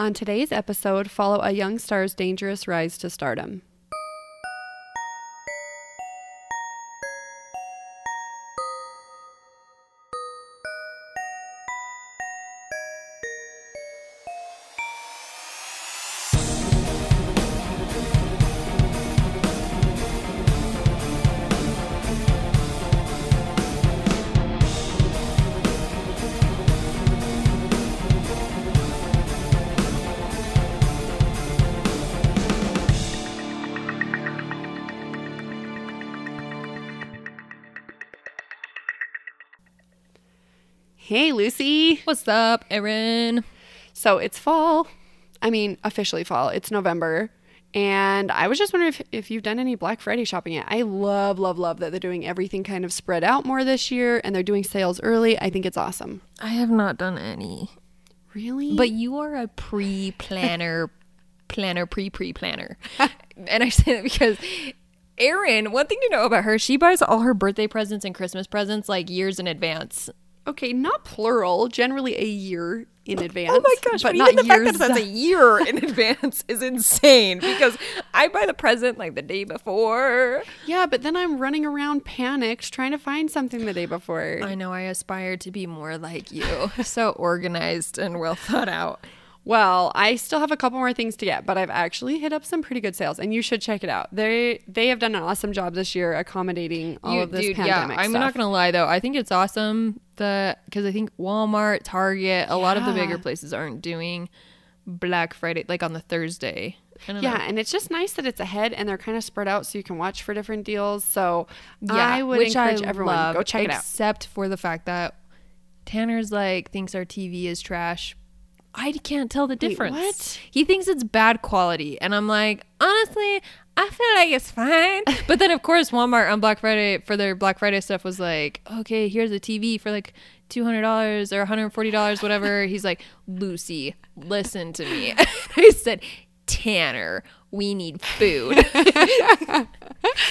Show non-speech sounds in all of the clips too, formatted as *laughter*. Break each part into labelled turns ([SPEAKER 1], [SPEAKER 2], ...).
[SPEAKER 1] On today's episode, follow a young star's dangerous rise to stardom.
[SPEAKER 2] What's up, Erin?
[SPEAKER 1] So it's fall. I mean, officially fall. It's November. And I was just wondering if, if you've done any Black Friday shopping yet. I love, love, love that they're doing everything kind of spread out more this year and they're doing sales early. I think it's awesome.
[SPEAKER 2] I have not done any.
[SPEAKER 1] Really?
[SPEAKER 2] But you are a pre planner, *laughs* planner, pre pre planner. *laughs* and I say that because Erin, one thing to know about her, she buys all her birthday presents and Christmas presents like years in advance.
[SPEAKER 1] Okay, not plural, generally a year in oh, oh advance.
[SPEAKER 2] Oh my gosh,
[SPEAKER 1] but
[SPEAKER 2] but,
[SPEAKER 1] not
[SPEAKER 2] even the fact
[SPEAKER 1] years.
[SPEAKER 2] that it's a *laughs* year in advance is insane because I buy the present like the day before.
[SPEAKER 1] yeah, but then I'm running around panicked trying to find something the day before.
[SPEAKER 2] I know I aspire to be more like you, *laughs* so organized and well thought out.
[SPEAKER 1] Well, I still have a couple more things to get, but I've actually hit up some pretty good sales, and you should check it out. They they have done an awesome job this year accommodating all
[SPEAKER 2] You-
[SPEAKER 1] of this
[SPEAKER 2] dude,
[SPEAKER 1] pandemic
[SPEAKER 2] yeah, I'm
[SPEAKER 1] stuff.
[SPEAKER 2] not gonna lie though. I think it's awesome that because I think Walmart, Target, a lot of the bigger places aren't doing Black Friday like on the Thursday.
[SPEAKER 1] Yeah,
[SPEAKER 2] know.
[SPEAKER 1] and it's just nice that it's ahead and they're kind of spread out so you can watch for different deals. So
[SPEAKER 2] Yeah,
[SPEAKER 1] I would encourage
[SPEAKER 2] I
[SPEAKER 1] everyone
[SPEAKER 2] love,
[SPEAKER 1] go check it out.
[SPEAKER 2] Except for the fact that Tanner's like thinks our TV is trash. I can't tell the difference.
[SPEAKER 1] what?
[SPEAKER 2] He thinks it's bad quality, and I'm like, honestly, I feel like it's fine. *laughs* but then, of course, Walmart on Black Friday for their Black Friday stuff was like, okay, here's a TV for like two hundred dollars or one hundred forty dollars, whatever. *laughs* He's like, Lucy, listen to me. *laughs* I said, Tanner, we need food.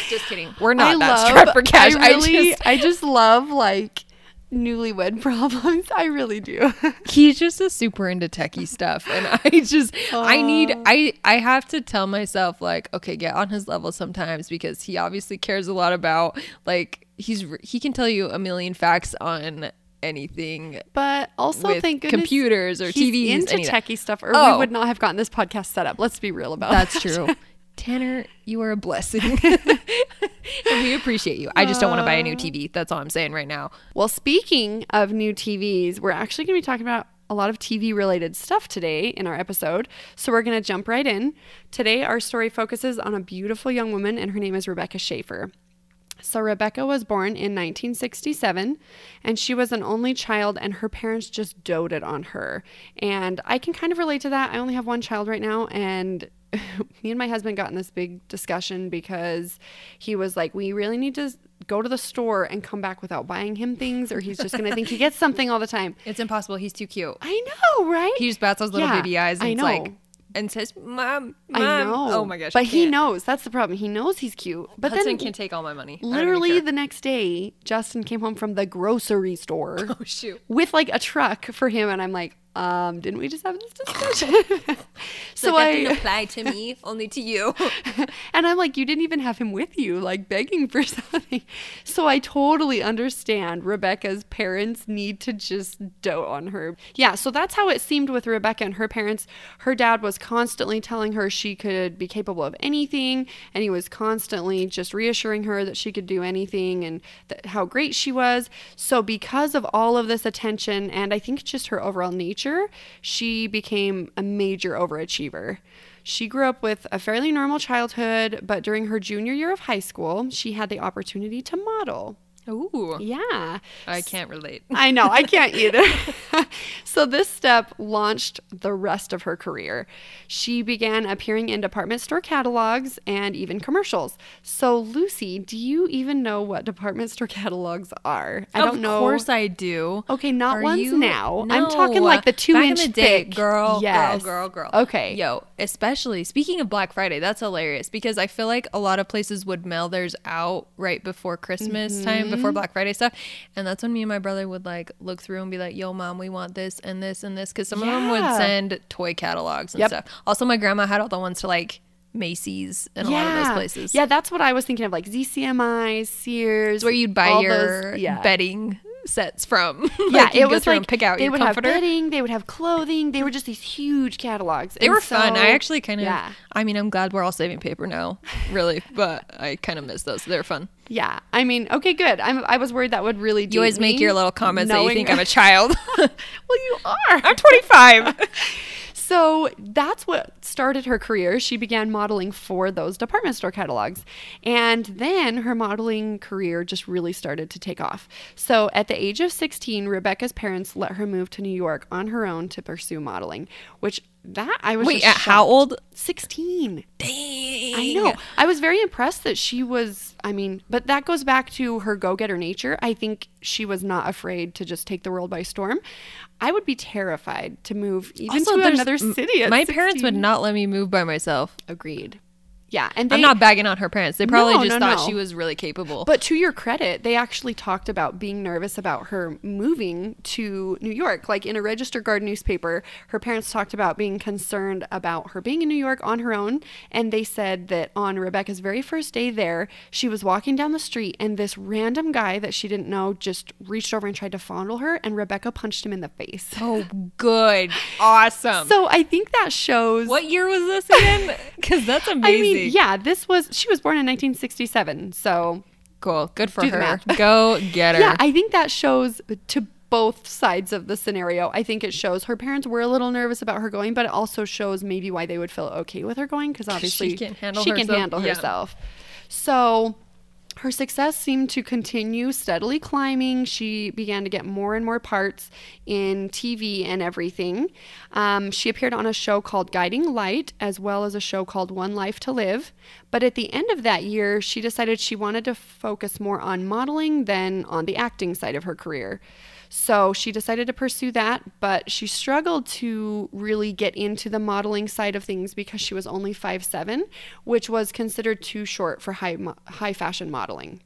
[SPEAKER 2] just kidding. We're not
[SPEAKER 1] I
[SPEAKER 2] that
[SPEAKER 1] love,
[SPEAKER 2] strapped for cash.
[SPEAKER 1] I really,
[SPEAKER 2] just
[SPEAKER 1] I just love like newlywed *laughs* problems. I really do. *laughs*
[SPEAKER 2] he's just a super into techie stuff and i *laughs* just i need i i have to tell myself like okay get on his level sometimes because he obviously cares a lot about like he's he can tell you a million facts on anything
[SPEAKER 1] But also, thank
[SPEAKER 2] computers or
[SPEAKER 1] he's
[SPEAKER 2] TVs,
[SPEAKER 1] into
[SPEAKER 2] any of that.
[SPEAKER 1] techie stuff, or we
[SPEAKER 2] Oh.
[SPEAKER 1] would not have gotten this podcast set up. Let's be real about
[SPEAKER 2] that's
[SPEAKER 1] that.
[SPEAKER 2] true tanner you are a blessing and *laughs* we appreciate you i just don't want to buy a new tv that's all i'm saying right now
[SPEAKER 1] Well, speaking of new TVs, we're actually going to be talking about a lot of TV related stuff today in our episode. So we're going to jump right in. Today, our story focuses on a beautiful young woman, and her name is Rebecca Schaeffer. So, Rebecca was born in 1967 and she was an only child, and her parents just doted on her. And I can kind of relate to that. I only have one child right now, and *laughs* me and my husband got in this big discussion because he was like, We really need to go to the store and come back without buying him things, or he's just going to think he gets *laughs* something all the time.
[SPEAKER 2] it's impossible he's too cute
[SPEAKER 1] I know, right?
[SPEAKER 2] he just bats those little
[SPEAKER 1] Yeah,
[SPEAKER 2] baby eyes and
[SPEAKER 1] I
[SPEAKER 2] it's
[SPEAKER 1] know.
[SPEAKER 2] like and says mom, mom.
[SPEAKER 1] I know.
[SPEAKER 2] oh my gosh
[SPEAKER 1] But he knows. That's the problem. He knows he's cute. But
[SPEAKER 2] Hudson
[SPEAKER 1] then
[SPEAKER 2] can take all my money. I don't even
[SPEAKER 1] literally the next day, Justin came home from the grocery store *laughs*
[SPEAKER 2] oh shoot.
[SPEAKER 1] with like a truck for him, and I'm like, um, didn't we just have this discussion? *laughs* *laughs* so
[SPEAKER 2] that didn't *laughs* apply to me, only to you.
[SPEAKER 1] and I'm like, you didn't even have him with you, like begging for something. So I totally understand Rebecca's parents need to just dote on her. Yeah, so that's how it seemed with Rebecca and her parents. Her dad was constantly telling her she could be capable of anything, and he was constantly just reassuring her that she could do anything and that how great she was. So because of all of this attention and I think just her overall nature, she became a major overachiever. She grew up with a fairly normal childhood, but during her junior year of high school, she had the opportunity to model.
[SPEAKER 2] Ooh.
[SPEAKER 1] Yeah.
[SPEAKER 2] I can't relate.
[SPEAKER 1] I know, I can't *laughs* either. *laughs* so, this step launched the rest of her career. She began appearing in department store catalogs and even commercials. So, Lucy, do you even know what department store catalogs are? I don't know.
[SPEAKER 2] Of course I do.
[SPEAKER 1] Okay, not
[SPEAKER 2] Are
[SPEAKER 1] ones
[SPEAKER 2] you-
[SPEAKER 1] now. I'm talking like the two
[SPEAKER 2] Back
[SPEAKER 1] inch
[SPEAKER 2] in the day,
[SPEAKER 1] thick.
[SPEAKER 2] girl,
[SPEAKER 1] Yes.
[SPEAKER 2] girl, girl, girl.
[SPEAKER 1] Okay.
[SPEAKER 2] Yo, especially speaking of Black Friday, that's hilarious because I feel like a lot of places would mail theirs out right before Christmas time before mm-hmm. Black Friday stuff. And that's when me and my brother would like look through and be like, "Yo, mom, we want this and this and this," because some of them would send toy catalogs and
[SPEAKER 1] Yep.
[SPEAKER 2] stuff. Also, my grandma had all the ones to like Macy's and a lot of those places.
[SPEAKER 1] Yeah, that's what I was thinking of, like ZCMI, Sears,
[SPEAKER 2] where you'd buy your
[SPEAKER 1] those- yeah.
[SPEAKER 2] bedding sets from. *laughs*
[SPEAKER 1] Yeah,
[SPEAKER 2] Like,
[SPEAKER 1] it
[SPEAKER 2] go
[SPEAKER 1] was
[SPEAKER 2] through
[SPEAKER 1] like
[SPEAKER 2] and pick out
[SPEAKER 1] they would
[SPEAKER 2] comforter.
[SPEAKER 1] have bedding, they would have clothing. They were just these huge catalogs.
[SPEAKER 2] They
[SPEAKER 1] And
[SPEAKER 2] were fun. I actually kind of.
[SPEAKER 1] yeah.
[SPEAKER 2] I mean, I'm glad we're all saving paper now, really, *laughs* but I kind of miss those. They're fun.
[SPEAKER 1] Yeah, I mean, okay, good. I'm, I was worried that would really. Do.
[SPEAKER 2] You always make your little comments that you think I'm a child. *laughs*
[SPEAKER 1] well, you are.
[SPEAKER 2] I'm 25.
[SPEAKER 1] So that's what started her career. She began modeling for those department store catalogs. And then her modeling career just really started to take off. So at the age of 16, Rebecca's parents let her move to New York on her own to pursue modeling, which that I was
[SPEAKER 2] Wait,
[SPEAKER 1] just
[SPEAKER 2] at how old?
[SPEAKER 1] 16.
[SPEAKER 2] Dang.
[SPEAKER 1] I know. I was very impressed that she was, I mean, but that goes back to her go getter nature. I think she was not afraid to just take the world by storm. I would be terrified to move even
[SPEAKER 2] Also,
[SPEAKER 1] to another city.
[SPEAKER 2] My parents would not let me move by myself.
[SPEAKER 1] Agreed. Yeah, and they,
[SPEAKER 2] I'm not bagging on her parents. They probably
[SPEAKER 1] No,
[SPEAKER 2] just
[SPEAKER 1] no,
[SPEAKER 2] thought
[SPEAKER 1] no.
[SPEAKER 2] she was really capable.
[SPEAKER 1] But to your credit, they actually talked about being nervous about her moving to New York. Like in a Register Guard newspaper, her parents talked about being concerned about her being in New York on her own. And they said that on Rebecca's very first day there, she was walking down the street and this random guy that she didn't know just reached over and tried to fondle her, and Rebecca punched him in the face.
[SPEAKER 2] oh, good. Awesome.
[SPEAKER 1] So I think that shows.
[SPEAKER 2] what year was this again? *laughs* Because that's amazing.
[SPEAKER 1] I mean, yeah, this was, she was born in 1967. So
[SPEAKER 2] Cool. Good for her. Go get her. *laughs*
[SPEAKER 1] Yeah, I think that shows to both sides of the scenario. I think it shows her parents were a little nervous about her going, but it also shows maybe why they would feel okay with her going because obviously
[SPEAKER 2] can handle
[SPEAKER 1] she can
[SPEAKER 2] herself.
[SPEAKER 1] handle
[SPEAKER 2] Yeah.
[SPEAKER 1] herself. So her success seemed to continue steadily climbing. She began to get more and more parts in TV and everything. Um, she appeared on a show called Guiding Light, as well as a show called One Life to Live. But at the end of that year, she decided she wanted to focus more on modeling than on the acting side of her career. So she decided to pursue that, but she struggled to really get into the modeling side of things because she was only 5'7, which was considered too short for high mo- high fashion modeling.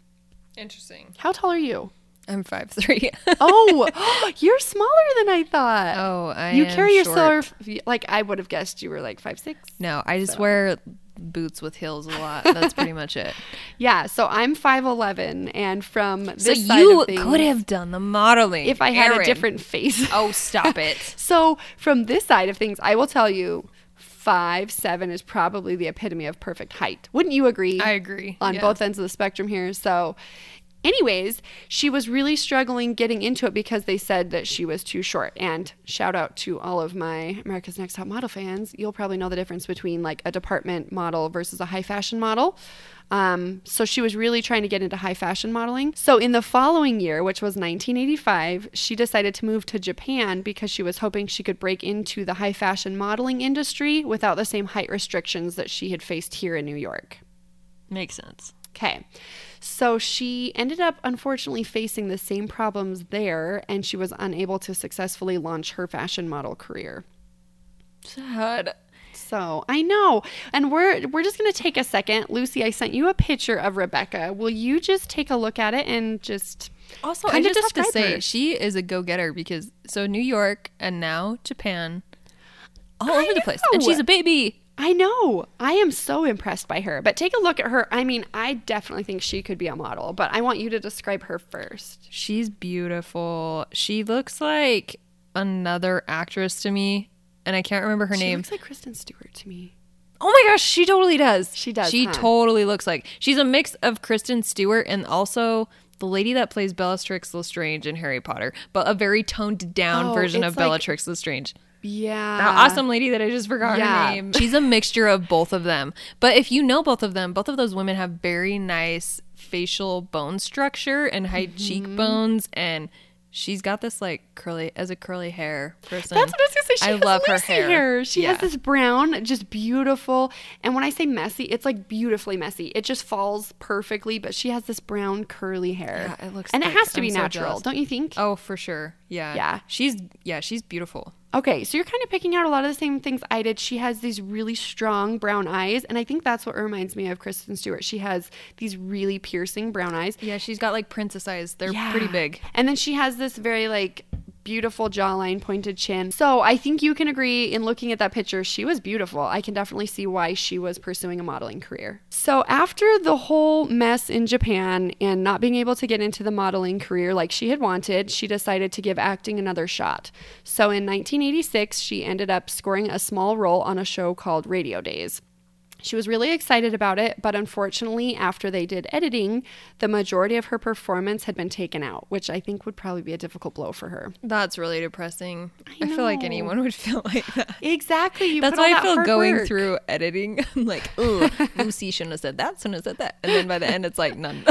[SPEAKER 2] Interesting.
[SPEAKER 1] How tall are you?
[SPEAKER 2] I'm five three. *laughs*
[SPEAKER 1] Oh, *gasps* you're smaller than I thought.
[SPEAKER 2] oh, I
[SPEAKER 1] you
[SPEAKER 2] am
[SPEAKER 1] carry
[SPEAKER 2] short.
[SPEAKER 1] yourself like I would have guessed you were like five six.
[SPEAKER 2] No, I just wear boots with heels a lot. That's pretty much it. *laughs*
[SPEAKER 1] Yeah, so I'm five eleven, and from this
[SPEAKER 2] So
[SPEAKER 1] side
[SPEAKER 2] you
[SPEAKER 1] of things,
[SPEAKER 2] could have done the modeling
[SPEAKER 1] if I had a different face. *laughs*
[SPEAKER 2] Oh, stop it. *laughs*
[SPEAKER 1] So from this side of things, I will tell you, five seven is probably the epitome of perfect height. Wouldn't you agree?
[SPEAKER 2] I agree.
[SPEAKER 1] on
[SPEAKER 2] yeah.
[SPEAKER 1] both ends of the spectrum here. So, anyways, she was really struggling getting into it because they said that she was too short. And shout out to all of my America's Next Top Model fans. You'll probably know the difference between like a department model versus a high fashion model. Um, so she was really trying to get into high fashion modeling. So in the following year, which was 1985, she decided to move to Japan because she was hoping she could break into the high fashion modeling industry without the same height restrictions that she had faced here in New York.
[SPEAKER 2] Makes sense.
[SPEAKER 1] Okay. So she ended up unfortunately facing the same problems there, and she was unable to successfully launch her fashion model career.
[SPEAKER 2] Sad.
[SPEAKER 1] So I know. And we're we're just gonna take a second. Lucy, I sent you a picture of Rebecca. Will you just take a look at it and just
[SPEAKER 2] Also, I just have to say
[SPEAKER 1] her.
[SPEAKER 2] she is a go-getter because so New York and now Japan, all
[SPEAKER 1] I
[SPEAKER 2] over the place, and she's a baby.
[SPEAKER 1] I know. I am so impressed by her. But take a look at her. I mean, I definitely think she could be a model, but I want you to describe her first.
[SPEAKER 2] She's beautiful. She looks like another actress to me, and I can't remember her
[SPEAKER 1] She
[SPEAKER 2] name.
[SPEAKER 1] She looks like Kristen Stewart to me.
[SPEAKER 2] Oh my gosh, she totally does.
[SPEAKER 1] She does,
[SPEAKER 2] She
[SPEAKER 1] huh?
[SPEAKER 2] totally looks like she's a mix of Kristen Stewart and also the lady that plays Bellatrix Lestrange in Harry Potter, but a very toned down
[SPEAKER 1] Oh,
[SPEAKER 2] version of
[SPEAKER 1] like-
[SPEAKER 2] Bellatrix Lestrange.
[SPEAKER 1] Yeah.
[SPEAKER 2] That awesome lady that I just forgot
[SPEAKER 1] Yeah.
[SPEAKER 2] her name. She's a mixture of both of them. But if you know both of them, both of those women have very nice facial bone structure and high
[SPEAKER 1] Mm-hmm.
[SPEAKER 2] cheekbones and she's got this like curly as a curly hair person.
[SPEAKER 1] That's what I was gonna say. She
[SPEAKER 2] I love her
[SPEAKER 1] Lucy
[SPEAKER 2] hair.
[SPEAKER 1] She
[SPEAKER 2] Yeah.
[SPEAKER 1] has this brown, just beautiful. And when I say messy, it's like beautifully messy. It just falls perfectly. But she has this brown curly hair.
[SPEAKER 2] Yeah, it looks
[SPEAKER 1] and it has to
[SPEAKER 2] I'm
[SPEAKER 1] be
[SPEAKER 2] so
[SPEAKER 1] natural,
[SPEAKER 2] jealous.
[SPEAKER 1] don't you think?
[SPEAKER 2] Oh, for sure. Yeah.
[SPEAKER 1] Yeah.
[SPEAKER 2] She's yeah, she's beautiful.
[SPEAKER 1] Okay, so you're kind of picking out a lot of the same things I did. She has these really strong brown eyes, and I think that's what reminds me of Kristen Stewart. She has these really piercing brown eyes.
[SPEAKER 2] Yeah, she's got like princess eyes. They're
[SPEAKER 1] Yeah.
[SPEAKER 2] pretty big.
[SPEAKER 1] And then she has this very like beautiful jawline, pointed chin. So I think you can agree in looking at that picture, she was beautiful. I can definitely see why she was pursuing a modeling career. So after the whole mess in Japan and not being able to get into the modeling career like she had wanted, she decided to give acting another shot. So in 1986, she ended up scoring a small role on a show called Radio Days. She was really excited about it, but unfortunately, after they did editing, the majority of her performance had been taken out, which I think would probably be a difficult blow for her.
[SPEAKER 2] That's really depressing. I, feel like anyone would feel *laughs* like that.
[SPEAKER 1] Exactly. You
[SPEAKER 2] That's why I feel going
[SPEAKER 1] work.
[SPEAKER 2] through editing. *laughs* I'm like, oh, *laughs* Lucy shouldn't have said that, shouldn't have said that. And then by the end, it's like, none.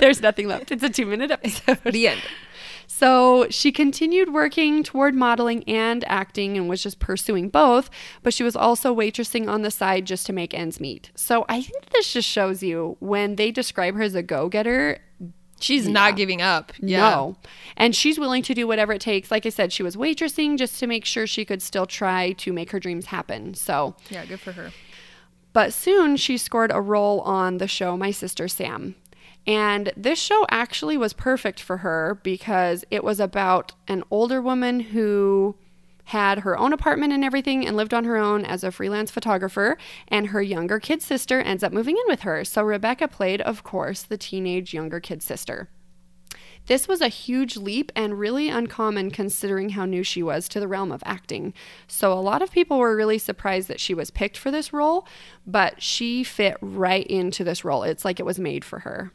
[SPEAKER 1] There's nothing left. It's a two minute episode.
[SPEAKER 2] the end.
[SPEAKER 1] So she continued working toward modeling and acting and was just pursuing both, but she was also waitressing on the side just to make ends meet. So I think this just shows you when they describe her as a go getter,
[SPEAKER 2] She's
[SPEAKER 1] Yeah.
[SPEAKER 2] not giving up. Yeah.
[SPEAKER 1] No. And she's willing to do whatever it takes. Like I said, she was waitressing just to make sure she could still try to make her dreams happen. So,
[SPEAKER 2] Yeah, good for her.
[SPEAKER 1] but soon she scored a role on the show My Sister Sam. And this show actually was perfect for her because it was about an older woman who had her own apartment and everything and lived on her own as a freelance photographer and her younger kid sister ends up moving in with her. So Rebecca played of course the teenage younger kid sister. This was a huge leap and really uncommon considering how new she was to the realm of acting. So, a lot of people were really surprised that she was picked for this role, but she fit right into this role. It's like it was made for her.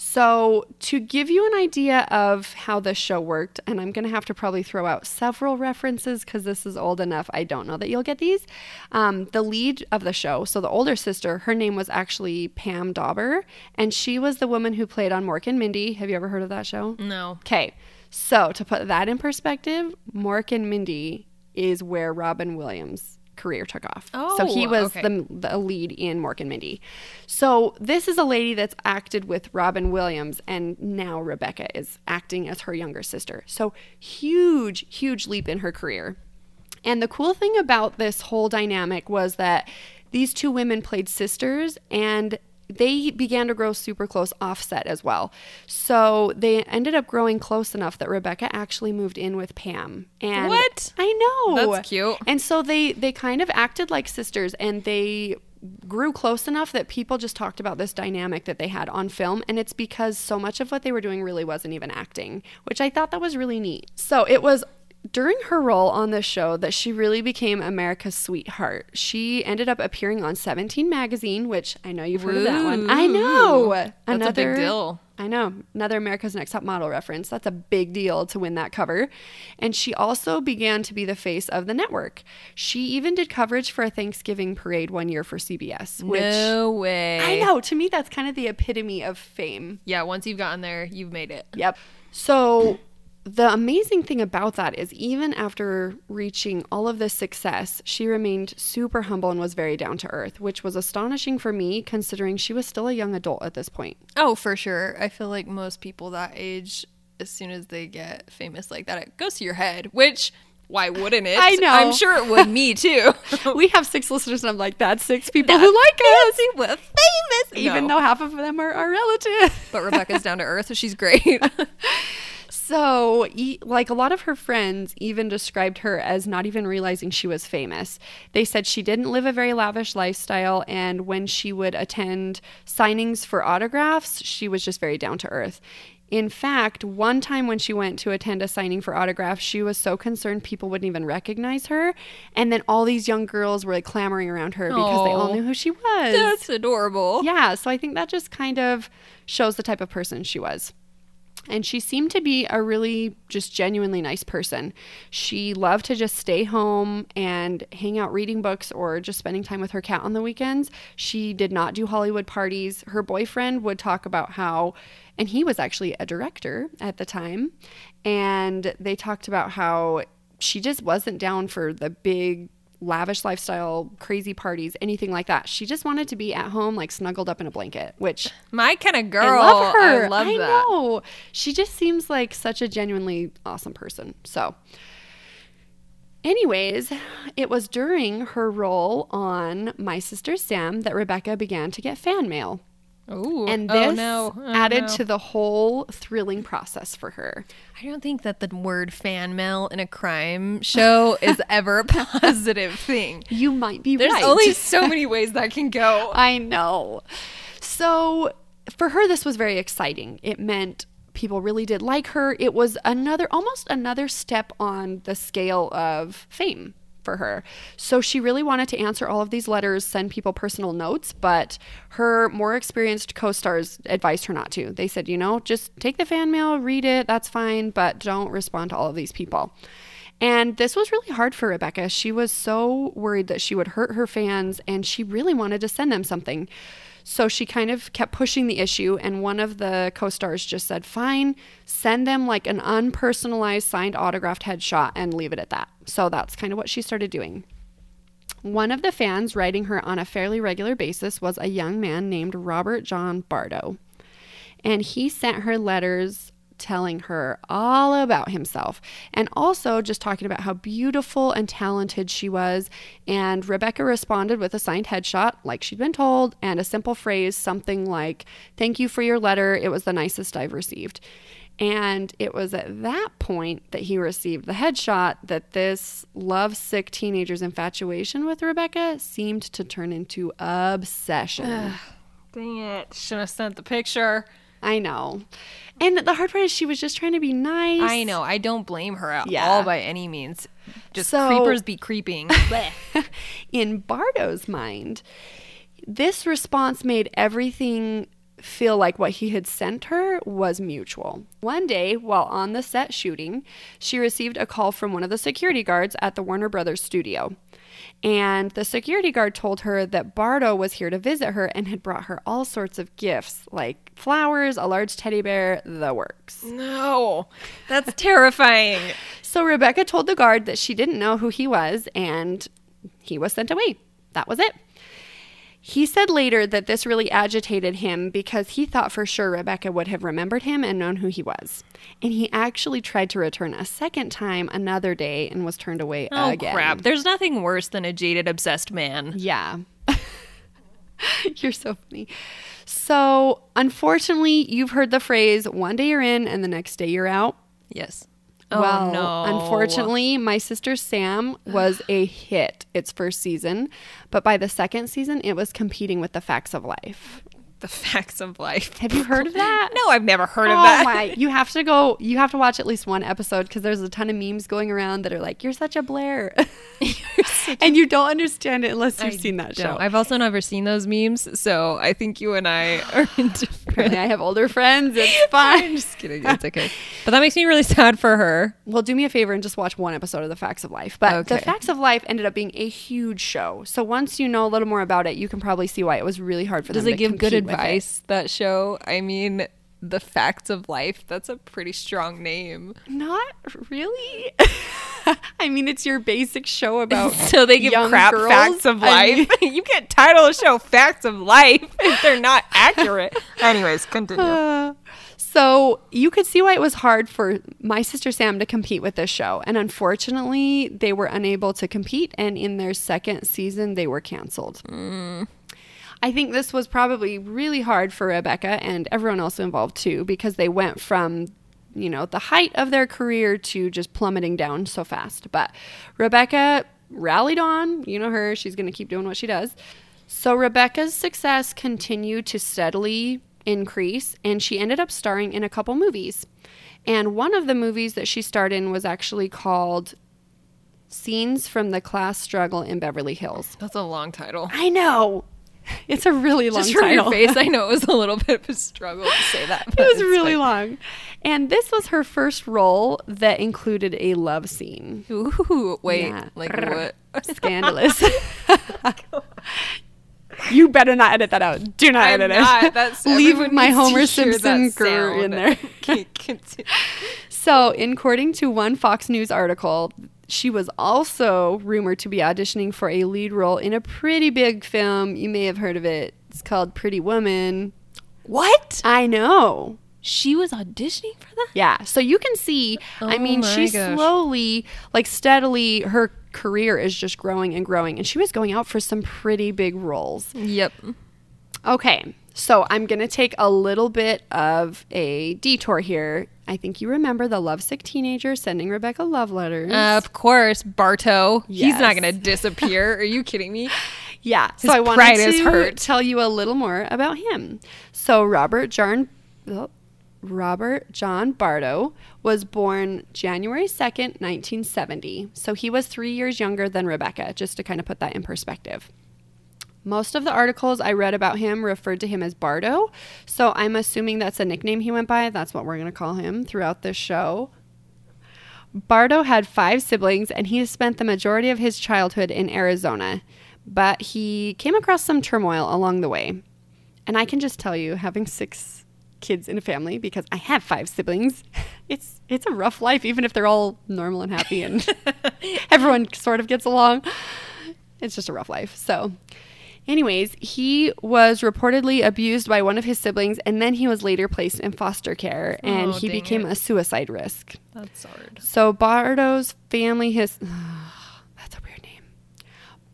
[SPEAKER 1] So, to give you an idea of how this show worked, and I'm going to have to probably throw out several references because this is old enough. I don't know that you'll get these. Um, the lead of the show, so the older sister, her name was actually Pam Dawber, and she was the woman who played on Mork and Mindy. Have you ever heard of that show?
[SPEAKER 2] No.
[SPEAKER 1] Okay, so to put that in perspective, Mork and Mindy is where Robin Williams' career took off. so oh, he
[SPEAKER 2] Oh,
[SPEAKER 1] was
[SPEAKER 2] okay.
[SPEAKER 1] the, the lead in Mork and Mindy. So this is a lady that's acted with Robin Williams, and now Rebecca is acting as her younger sister. So huge, huge leap in her career. And the cool thing about this whole dynamic was that these two women played sisters and they began to grow super close offset as well. So they ended up growing close enough that Rebecca actually moved in with Pam. And
[SPEAKER 2] What?
[SPEAKER 1] I know.
[SPEAKER 2] That's cute.
[SPEAKER 1] And so they they kind of acted like sisters and they grew close enough that people just talked about this dynamic that they had on film and it's because so much of what they were doing really wasn't even acting, which I thought that was really neat. So it was during her role on the show that she really became America's sweetheart. She ended up appearing on 17 magazine, which I know you've heard of that one. I know.
[SPEAKER 2] That's a big deal.
[SPEAKER 1] I know. Another America's Next Top Model reference. That's a big deal to win that cover. And she also began to be the face of the network. She even did coverage for a Thanksgiving parade one year for CBS, which
[SPEAKER 2] no way.
[SPEAKER 1] I know. To me, that's kind of the epitome of fame.
[SPEAKER 2] Yeah, once you've gotten there, you've made it.
[SPEAKER 1] Yep. So the amazing thing about that is even after reaching all of this success, she remained super humble and was very down to earth, which was astonishing for me considering she was still a young adult at this point.
[SPEAKER 2] Oh, for sure. I feel like most people that age, as soon as they get famous like that, it goes to your head, which. Why wouldn't it? *laughs*
[SPEAKER 1] I know.
[SPEAKER 2] I'm sure it would me *laughs* too.
[SPEAKER 1] we have six listeners and I'm like, that's six *laughs* people who like us.
[SPEAKER 2] We're famous,
[SPEAKER 1] Even
[SPEAKER 2] No.
[SPEAKER 1] though half of them are our relatives.
[SPEAKER 2] But Rebecca's down to earth, so she's great.
[SPEAKER 1] So, like a lot of her friends even described her as not even realizing she was famous. They said she didn't live a very lavish lifestyle, and when she would attend signings for autographs, she was just very down to earth. In fact, one time when she went to attend a signing for autographs, she was so concerned people wouldn't even recognize her. And then all these young girls were like clamoring around her because they all knew who she was.
[SPEAKER 2] That's adorable.
[SPEAKER 1] Yeah, so I think that just kind of shows the type of person she was. And she seemed to be a really just genuinely nice person. She loved to just stay home and hang out reading books or just spending time with her cat on the weekends. She did not do Hollywood parties. Her boyfriend would talk about how, and he was actually a director at the time, and they talked about how she just wasn't down for the big lavish lifestyle, crazy parties, anything like that. She just wanted to be at home, like snuggled up in a blanket, which
[SPEAKER 2] My kind of girl.
[SPEAKER 1] I love her.
[SPEAKER 2] I love that.
[SPEAKER 1] know. She just seems like such a genuinely awesome person. So, Anyways, it was during her role on My Sister Sam that Rebecca began to get fan mail.
[SPEAKER 2] Ooh.
[SPEAKER 1] And
[SPEAKER 2] oh,
[SPEAKER 1] this
[SPEAKER 2] no. Oh,
[SPEAKER 1] added
[SPEAKER 2] no.
[SPEAKER 1] to the whole thrilling process for her.
[SPEAKER 2] I don't think that the word fan mail in a crime show is *laughs* ever a positive thing.
[SPEAKER 1] You might be
[SPEAKER 2] There's
[SPEAKER 1] right.
[SPEAKER 2] only *laughs* so many ways that can go.
[SPEAKER 1] I know. So for her, this was very exciting. It meant people really did like her. It was another, almost another step on the scale of fame for her. So she really wanted to answer all of these letters, send people personal notes, but her more experienced co stars advised her not to. They said, you know, just take the fan mail, read it, that's fine, but don't respond to all of these people. And this was really hard for Rebecca. She was so worried that she would hurt her fans, and she really wanted to send them something. So she kind of kept pushing the issue, and one of the co stars just said, Fine, send them like an unpersonalized signed autographed headshot and leave it at that. So that's kind of what she started doing. One of the fans writing her on a fairly regular basis was a young man named Robert John Bardo. And he sent her letters telling her all about himself and also just talking about how beautiful and talented she was. And Rebecca responded with a signed headshot, like she'd been told, and a simple phrase, something like, Thank you for your letter. It was the nicest I've received. And it was at that point that he received the headshot that this lovesick teenager's infatuation with Rebecca seemed to turn into obsession. *sighs*
[SPEAKER 2] Dang it. Should have sent the picture.
[SPEAKER 1] I know. And the hard part is she was just trying to be nice.
[SPEAKER 2] I know. I don't blame her at
[SPEAKER 1] Yeah.
[SPEAKER 2] all by any means. Just
[SPEAKER 1] So-
[SPEAKER 2] creepers be creeping. *laughs*
[SPEAKER 1] In Bardo's mind, this response made everything feel like what he had sent her was mutual. One day, while on the set shooting, she received a call from one of the security guards at the Warner Brothers studio. And the security guard told her that Bardo was here to visit her and had brought her all sorts of gifts like flowers, a large teddy bear, the works.
[SPEAKER 2] no. That's *laughs* terrifying.
[SPEAKER 1] So Rebecca told the guard that she didn't know who he was and he was sent away. That was it. He said later that this really agitated him because he thought for sure Rebecca would have remembered him and known who he was. And he actually tried to return a second time another day and was turned away
[SPEAKER 2] Oh,
[SPEAKER 1] again.
[SPEAKER 2] crap. There's nothing worse than a jaded, obsessed man.
[SPEAKER 1] Yeah. *laughs* you're so funny. So, unfortunately, you've heard the phrase one day you're in and the next day you're out.
[SPEAKER 2] Yes.
[SPEAKER 1] Well,
[SPEAKER 2] oh, no.
[SPEAKER 1] unfortunately, My Sister Sam was *sighs* a hit its first season, but by the second season, it was competing with The Facts of Life.
[SPEAKER 2] The *laughs* facts of life.
[SPEAKER 1] Have you heard of that?
[SPEAKER 2] No, I've never heard of
[SPEAKER 1] oh
[SPEAKER 2] that.
[SPEAKER 1] my! You have to go. *laughs* You have to watch at least one episode because there's a ton of memes going around that are like, "You're such a Blair," *laughs* and you don't understand it unless you've
[SPEAKER 2] I
[SPEAKER 1] seen that
[SPEAKER 2] don't.
[SPEAKER 1] show.
[SPEAKER 2] I've also never seen those memes, so I think you and I are *gasps* indifferent.
[SPEAKER 1] I have older friends. It's
[SPEAKER 2] I'm
[SPEAKER 1] fine.
[SPEAKER 2] just kidding. It's okay. But that makes me really sad for her.
[SPEAKER 1] Well, do me a favor and just watch one episode of The Facts of Life. But The Facts of Life ended up being a huge show. So once you know a little more about it, you can probably see why it was really hard for
[SPEAKER 2] Does
[SPEAKER 1] them
[SPEAKER 2] it
[SPEAKER 1] to
[SPEAKER 2] give good
[SPEAKER 1] compete
[SPEAKER 2] advice, that show? I mean, The Facts of Life, that's a pretty strong name.
[SPEAKER 1] Not really. *laughs* I mean, it's your basic show *laughs* about
[SPEAKER 2] So they give crap
[SPEAKER 1] girls.
[SPEAKER 2] facts of
[SPEAKER 1] I mean-
[SPEAKER 2] life. *laughs* you can't title a show Facts of Life if they're not accurate. Anyways, continue.
[SPEAKER 1] Uh, *sighs* so you could see why it was hard for my sister Sam to compete with this show. And unfortunately, they were unable to compete. And in their second season, they were canceled. I think this was probably really hard for Rebecca and everyone else involved too, because they went from, you know, the height of their career to just plummeting down so fast. But Rebecca rallied on. You know her, she's going to keep doing what she does. So Rebecca's success continued to steadily increase, and she ended up starring in a couple movies. And one of the movies that she starred in was actually called Scenes from the Class Struggle in Beverly Hills.
[SPEAKER 2] That's a long title.
[SPEAKER 1] I know. *laughs* It's a really long
[SPEAKER 2] Just from
[SPEAKER 1] title.
[SPEAKER 2] your face, I *laughs* know it was a little bit of a struggle to say that.
[SPEAKER 1] it was really
[SPEAKER 2] fine.
[SPEAKER 1] long. And this was her first role that included a love scene.
[SPEAKER 2] Ooh, wait,
[SPEAKER 1] Yeah.
[SPEAKER 2] like what?
[SPEAKER 1] Scandalous. *laughs* you better not edit that out. Do not
[SPEAKER 2] I'm
[SPEAKER 1] edit it.
[SPEAKER 2] That's
[SPEAKER 1] Leave my Homer Simpson grr in there. So, according to one Fox News article, she was also rumored to be auditioning for a lead role in a pretty big film. You may have heard of it. It's called Pretty Woman.
[SPEAKER 2] What?
[SPEAKER 1] I know.
[SPEAKER 2] She was auditioning for that?
[SPEAKER 1] Yeah. So you can see, I
[SPEAKER 2] Oh
[SPEAKER 1] mean,
[SPEAKER 2] my
[SPEAKER 1] she
[SPEAKER 2] gosh.
[SPEAKER 1] slowly, like steadily, her career is just growing and growing. And she was going out for some pretty big roles.
[SPEAKER 2] Yep.
[SPEAKER 1] Okay. So I'm going to take a little bit of a detour here. I think you remember the lovesick teenager sending Rebecca love letters.
[SPEAKER 2] Uh, of course, Barto. He's not going *laughs* to disappear. Are you kidding me?
[SPEAKER 1] Yeah. So I wanted to tell you a little more about him. So Robert John oh, Robert John Bardo was born January 2nd, 1970. So he was 3 years younger than Rebecca, just to kind of put that in perspective. Most of the articles I read about him referred to him as Bardo, so I'm assuming that's a nickname he went by. That's what we're going to call him throughout this show. Bardo had five siblings and he spent the majority of his childhood in Arizona, but he came across some turmoil along the way. And I can just tell you, having six kids in a family, because I have five siblings, *laughs* it's it's a rough life, even if they're all normal and happy and *laughs* everyone sort of gets along. It's just a rough life. So, anyways, he was reportedly abused by one of his siblings, and then he was later placed in foster care, and
[SPEAKER 2] Oh,
[SPEAKER 1] he became
[SPEAKER 2] it.
[SPEAKER 1] a suicide risk.
[SPEAKER 2] That's hard.
[SPEAKER 1] So Bardo's family his *sighs* that's a weird name.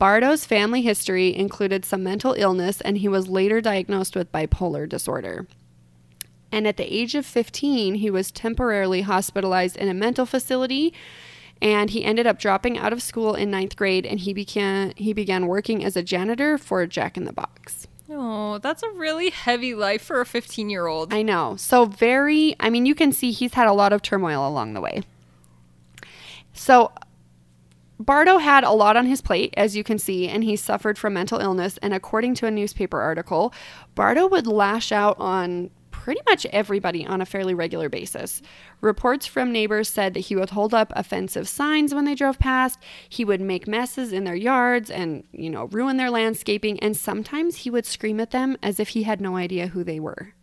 [SPEAKER 1] Bardo's family history included some mental illness and he was later diagnosed with bipolar disorder. And at the age of 15, he was temporarily hospitalized in a mental facility and he ended up dropping out of school in ninth grade and he began he began working as a janitor for Jack in the Box.
[SPEAKER 2] Oh, that's a really heavy life for a 15 year old.
[SPEAKER 1] I know. So very I mean you can see he's had a lot of turmoil along the way. So Bardo had a lot on his plate, as you can see, and he suffered from mental illness. And according to a newspaper article, Bardo would lash out on pretty much everybody on a fairly regular basis. Reports from neighbors said that he would hold up offensive signs when they drove past. He would make messes in their yards and, you know, ruin their landscaping. And sometimes he would scream at them as if he had no idea who they were.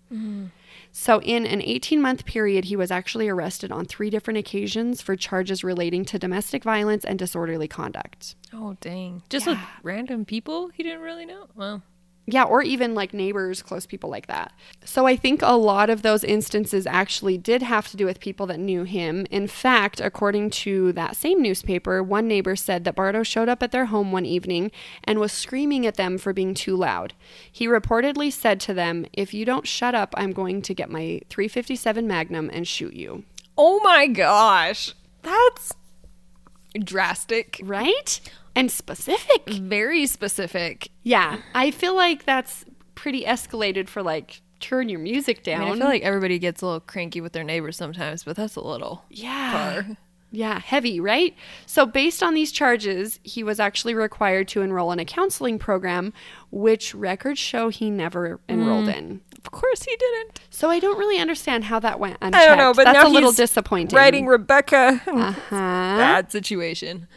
[SPEAKER 1] So, in an 18 month period, he was actually arrested on three different occasions for charges relating to domestic violence and disorderly conduct.
[SPEAKER 2] Oh, dang. Just with random people he didn't really know? Well,
[SPEAKER 1] Yeah, or even like neighbors, close people like that. So, I think a lot of those instances actually did have to do with people that knew him. In fact, according to that same newspaper, one neighbor said that Bardo showed up at their home one evening and was screaming at them for being too loud. He reportedly said to them, If you don't shut up, I'm going to get my 357 Magnum and shoot you.
[SPEAKER 2] oh my gosh. That's drastic.
[SPEAKER 1] Right? And specific.
[SPEAKER 2] Very specific.
[SPEAKER 1] Yeah. I feel like that's pretty escalated for like turn your music down.
[SPEAKER 2] I, mean, I feel like everybody gets a little cranky with their neighbors sometimes, but that's a little
[SPEAKER 1] yeah.
[SPEAKER 2] far.
[SPEAKER 1] Yeah, heavy, right? So, based on these charges, he was actually required to enroll in a counseling program, which records show he never enrolled in.
[SPEAKER 2] Of course he didn't.
[SPEAKER 1] So, I don't really understand how that went unchecked.
[SPEAKER 2] I don't know, but
[SPEAKER 1] that's
[SPEAKER 2] now
[SPEAKER 1] a little
[SPEAKER 2] he's
[SPEAKER 1] disappointing.
[SPEAKER 2] Writing Rebecca.
[SPEAKER 1] uh-huh. *laughs*
[SPEAKER 2] Bad situation.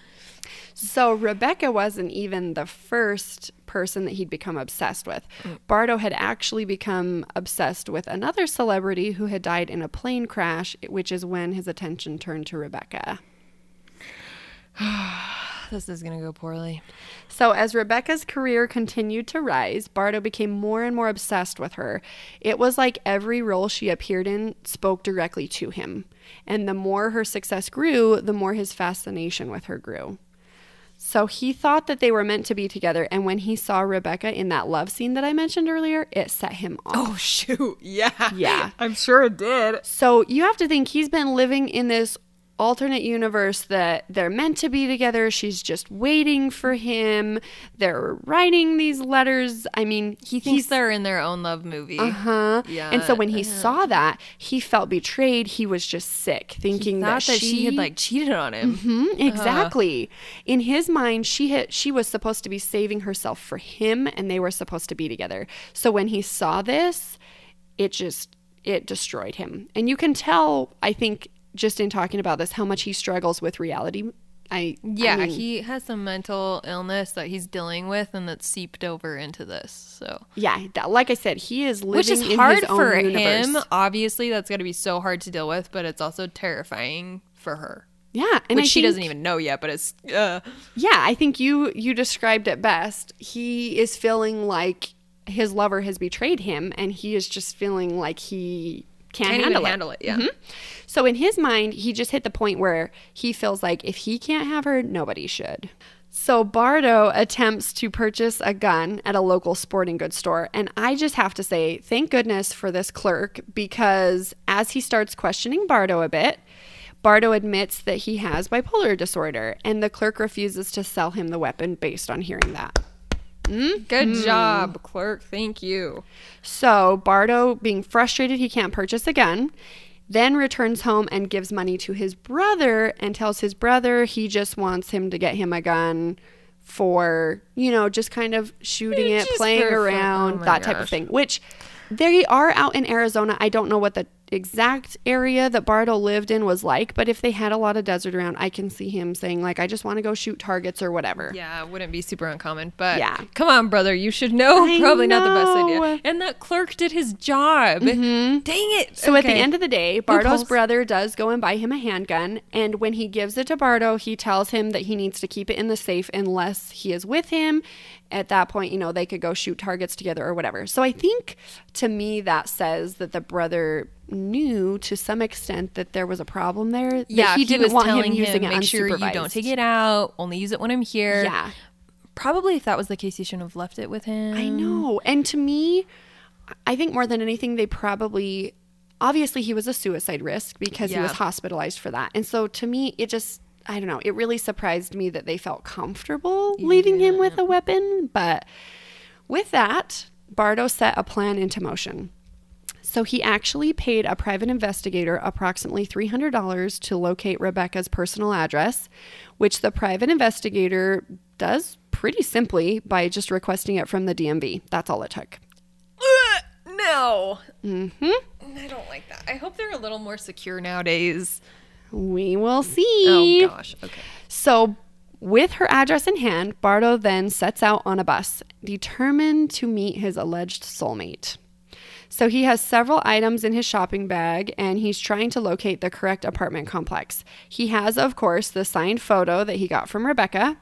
[SPEAKER 1] So Rebecca wasn't even the first person that he'd become obsessed with. Mm. Bardo had actually become obsessed with another celebrity who had died in a plane crash, which is when his attention turned to Rebecca. *sighs*
[SPEAKER 2] This is going to go poorly.
[SPEAKER 1] So, as Rebecca's career continued to rise, Bardo became more and more obsessed with her. It was like every role she appeared in spoke directly to him. And the more her success grew, the more his fascination with her grew. So, he thought that they were meant to be together. And when he saw Rebecca in that love scene that I mentioned earlier, it set him off.
[SPEAKER 2] Oh, *laughs* shoot. Yeah.
[SPEAKER 1] Yeah.
[SPEAKER 2] I'm sure it did.
[SPEAKER 1] So you have to think he's been living in this alternate universe that they're meant to be together. She's just waiting for him. They're writing these letters. I mean,
[SPEAKER 2] He thinks they're in their own love movie.
[SPEAKER 1] uh huh.
[SPEAKER 2] Yeah,
[SPEAKER 1] And so when he
[SPEAKER 2] uh,
[SPEAKER 1] saw that, he felt betrayed. He was just sick, thinking that,
[SPEAKER 2] that she had like cheated on him.
[SPEAKER 1] Mhm, exactly. In his mind, she had she was supposed to be saving herself for him, and they were supposed to be together. So when he saw this, it just it destroyed him, and you can tell. I think just in talking about this, how much he struggles with reality. I
[SPEAKER 2] Yeah,
[SPEAKER 1] I mean,
[SPEAKER 2] he has some mental illness that he's dealing with and that's seeped over into this. So,
[SPEAKER 1] yeah. like I said, he is living
[SPEAKER 2] which is
[SPEAKER 1] in
[SPEAKER 2] hard
[SPEAKER 1] his own
[SPEAKER 2] for
[SPEAKER 1] universe.
[SPEAKER 2] him. Obviously, that's got to be so hard to deal with, but it's also terrifying for her.
[SPEAKER 1] Yeah, and
[SPEAKER 2] Which
[SPEAKER 1] I
[SPEAKER 2] she
[SPEAKER 1] think-
[SPEAKER 2] doesn't even know yet, but it's uh,
[SPEAKER 1] Yeah, I think you you described it best. He is feeling like his lover has betrayed him and he is just feeling like he can't,
[SPEAKER 2] Can't
[SPEAKER 1] handle it.
[SPEAKER 2] handle it. Yeah.
[SPEAKER 1] Mhm. So in his mind, he just hit the point where he feels like if he can't have her, nobody should. So Bardo attempts to purchase a gun at a local sporting goods store, and I just have to say, thank goodness for this clerk because as he starts questioning Bardo a bit, Bardo admits that he has bipolar disorder, and the clerk refuses to sell him the weapon based on hearing that. Mm-hmm.
[SPEAKER 2] Good mm-hmm. job, clerk. Thank you.
[SPEAKER 1] So Bardo, being frustrated he can't purchase a gun, then returns home and gives money to his brother and tells his brother he just wants him to get him a gun for, you know, just kind of shooting it, playing
[SPEAKER 2] for oh
[SPEAKER 1] around,
[SPEAKER 2] Oh
[SPEAKER 1] that type of thing. Which they are out in Arizona. I don't know what the exact area that Bardo lived in was like, but if they had a lot of desert around, I can see him saying like I just want to go shoot targets or whatever.
[SPEAKER 2] Yeah, it wouldn't be super uncommon, but
[SPEAKER 1] Yeah.
[SPEAKER 2] come on, brother, you should know.
[SPEAKER 1] I
[SPEAKER 2] Probably not the best idea. And that clerk did his job. Mm-hmm. Dang it.
[SPEAKER 1] So at the end of the day, Bardo's brother does go and buy him a handgun, and when he gives it to Bardo, he tells him that he needs to keep it in the safe unless he is with him. At that point, you know, they could go shoot targets together or whatever. So I think to me that says that the brother knew to some extent that there was a problem there. That
[SPEAKER 2] yeah,
[SPEAKER 1] he didn't
[SPEAKER 2] was
[SPEAKER 1] want him using it
[SPEAKER 2] make sure you don't take it out. Only use it when I'm here.
[SPEAKER 1] Yeah.
[SPEAKER 2] Probably if that was the case, you shouldn't have left it with him.
[SPEAKER 1] I know. And to me, I think more than anything, they probably, obviously, he was a suicide risk because he was hospitalized for that. And so to me, it just, I don't know, it really surprised me that they felt comfortable leaving him with a weapon. But with that, Bardo set a plan into motion. So he actually paid a private investigator approximately $300 to locate Rebecca's personal address, which the private investigator does pretty simply by just requesting it from the DMV. That's all it took.
[SPEAKER 2] Ugh, no.
[SPEAKER 1] Mm-hmm.
[SPEAKER 2] I don't like that. I hope they're a little more secure nowadays.
[SPEAKER 1] We will see.
[SPEAKER 2] Oh gosh. Okay.
[SPEAKER 1] So, with her address in hand, Bardo then sets out on a bus, determined to meet his alleged soulmate. So, he has several items in his shopping bag and he's trying to locate the correct apartment complex. He has, of course, the signed photo that he got from Rebecca,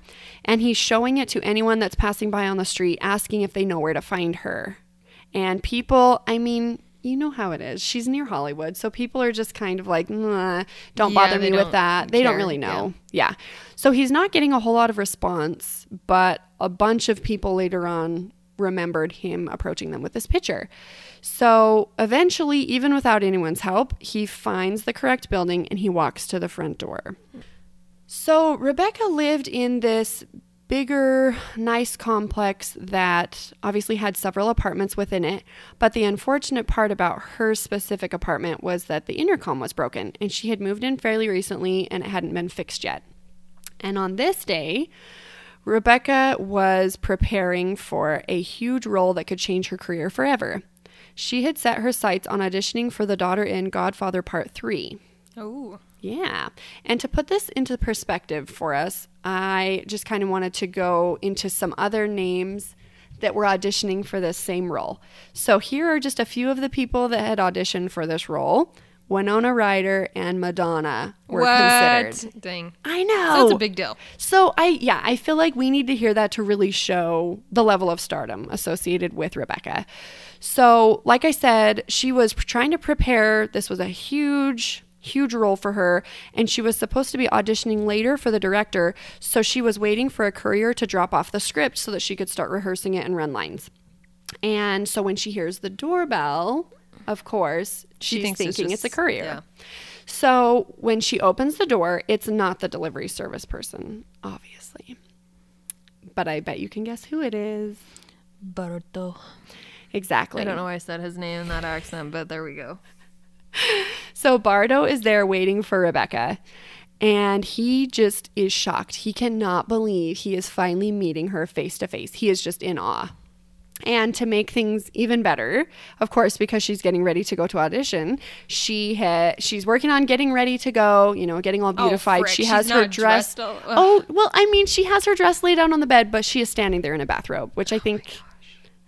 [SPEAKER 1] and he's showing it to anyone that's passing by on the street, asking if they know where to find her. And people, I mean, you know how it is. She's near Hollywood, so people are just kind of like, "Nah, don't
[SPEAKER 2] Yeah,
[SPEAKER 1] bother me with
[SPEAKER 2] don't
[SPEAKER 1] that. They don't really know. Yeah. So he's not getting a whole lot of response, but a bunch of people later on remembered him approaching them with this picture. So eventually, even without anyone's help, he finds the correct building and he walks to the front door. So Rebecca lived in this bigger, nice complex that obviously had several apartments within it. But the unfortunate part about her specific apartment was that the intercom was broken and she had moved in fairly recently and it hadn't been fixed yet. And on this day, Rebecca was preparing for a huge role that could change her career forever. She had set her sights on auditioning for the daughter in Godfather Part 3.
[SPEAKER 2] Oh.
[SPEAKER 1] Yeah. And to put this into perspective for us, I just kind of wanted to go into some other names that were auditioning for this same role. So here are just a few of the people that had auditioned for this role. Winona Ryder and Madonna were
[SPEAKER 2] what?
[SPEAKER 1] considered.
[SPEAKER 2] Dang.
[SPEAKER 1] I know.
[SPEAKER 2] That's a big deal.
[SPEAKER 1] So I yeah, I feel like we need to hear that to really show the level of stardom associated with Rebecca. So, like I said, she was trying to prepare. This was a huge huge role for her and she was supposed to be auditioning later for the director, so she was waiting for a courier to drop off the script so that she could start rehearsing it and run lines. And so when she hears the doorbell, of course,
[SPEAKER 2] She
[SPEAKER 1] she's
[SPEAKER 2] thinks it's
[SPEAKER 1] thinking it's, a courier.
[SPEAKER 2] yeah.
[SPEAKER 1] So when she opens the door, it's not the delivery service person, obviously. But I bet you can guess who it is.
[SPEAKER 2] Barto.
[SPEAKER 1] Exactly.
[SPEAKER 2] I don't know why I said his name in that accent, but there we go. *laughs*
[SPEAKER 1] So Bardo is there waiting for Rebecca. And he just is shocked. He cannot believe he is finally meeting her face to face. He is just in awe. And to make things even better, of course, because she's getting ready to go to audition, she ha- she's working on getting ready to go. You know, getting all oh, beautified.
[SPEAKER 2] Oh,
[SPEAKER 1] she
[SPEAKER 2] she's
[SPEAKER 1] has her
[SPEAKER 2] not
[SPEAKER 1] dress.
[SPEAKER 2] all-
[SPEAKER 1] oh well, I mean, she has her dress laid out on the bed, but she is standing there in a bathrobe, which I oh think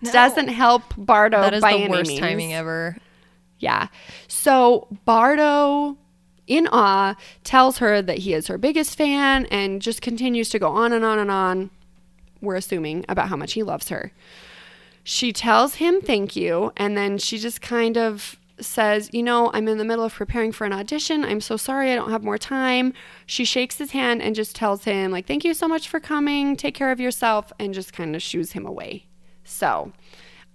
[SPEAKER 1] doesn't help Bardo
[SPEAKER 2] That is
[SPEAKER 1] by
[SPEAKER 2] the
[SPEAKER 1] any
[SPEAKER 2] worst
[SPEAKER 1] means.
[SPEAKER 2] timing ever.
[SPEAKER 1] Yeah. So Bardo, in awe, tells her that he is her biggest fan and just continues to go on and on and on. We're assuming about how much he loves her. She tells him thank you, and then she just kind of says, You know, I'm in the middle of preparing for an audition. I'm so sorry. I don't have more time. She shakes his hand and just tells him, like, thank you so much for coming. Take care of yourself. And just kind of shoos him away. So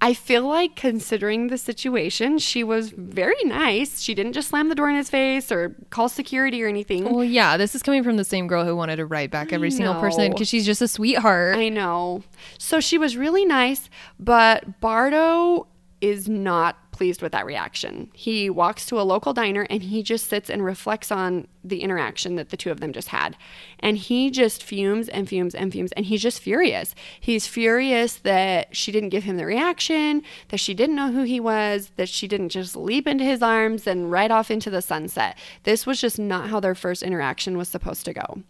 [SPEAKER 1] I feel like considering the situation, she was very nice. She didn't just slam the door in his face or call security or anything.
[SPEAKER 2] Well, yeah, this is coming from the same girl who wanted to write back every single person because she's just a sweetheart.
[SPEAKER 1] I know. So she was really nice, but Bardo is not pleased with that reaction. He walks to a local diner and he just sits and reflects on the interaction that the two of them just had. And he just fumes and fumes and fumes and he's just furious. He's furious that she didn't give him the reaction, that she didn't know who he was, that she didn't just leap into his arms and ride off into the sunset. This was just not how their first interaction was supposed to go.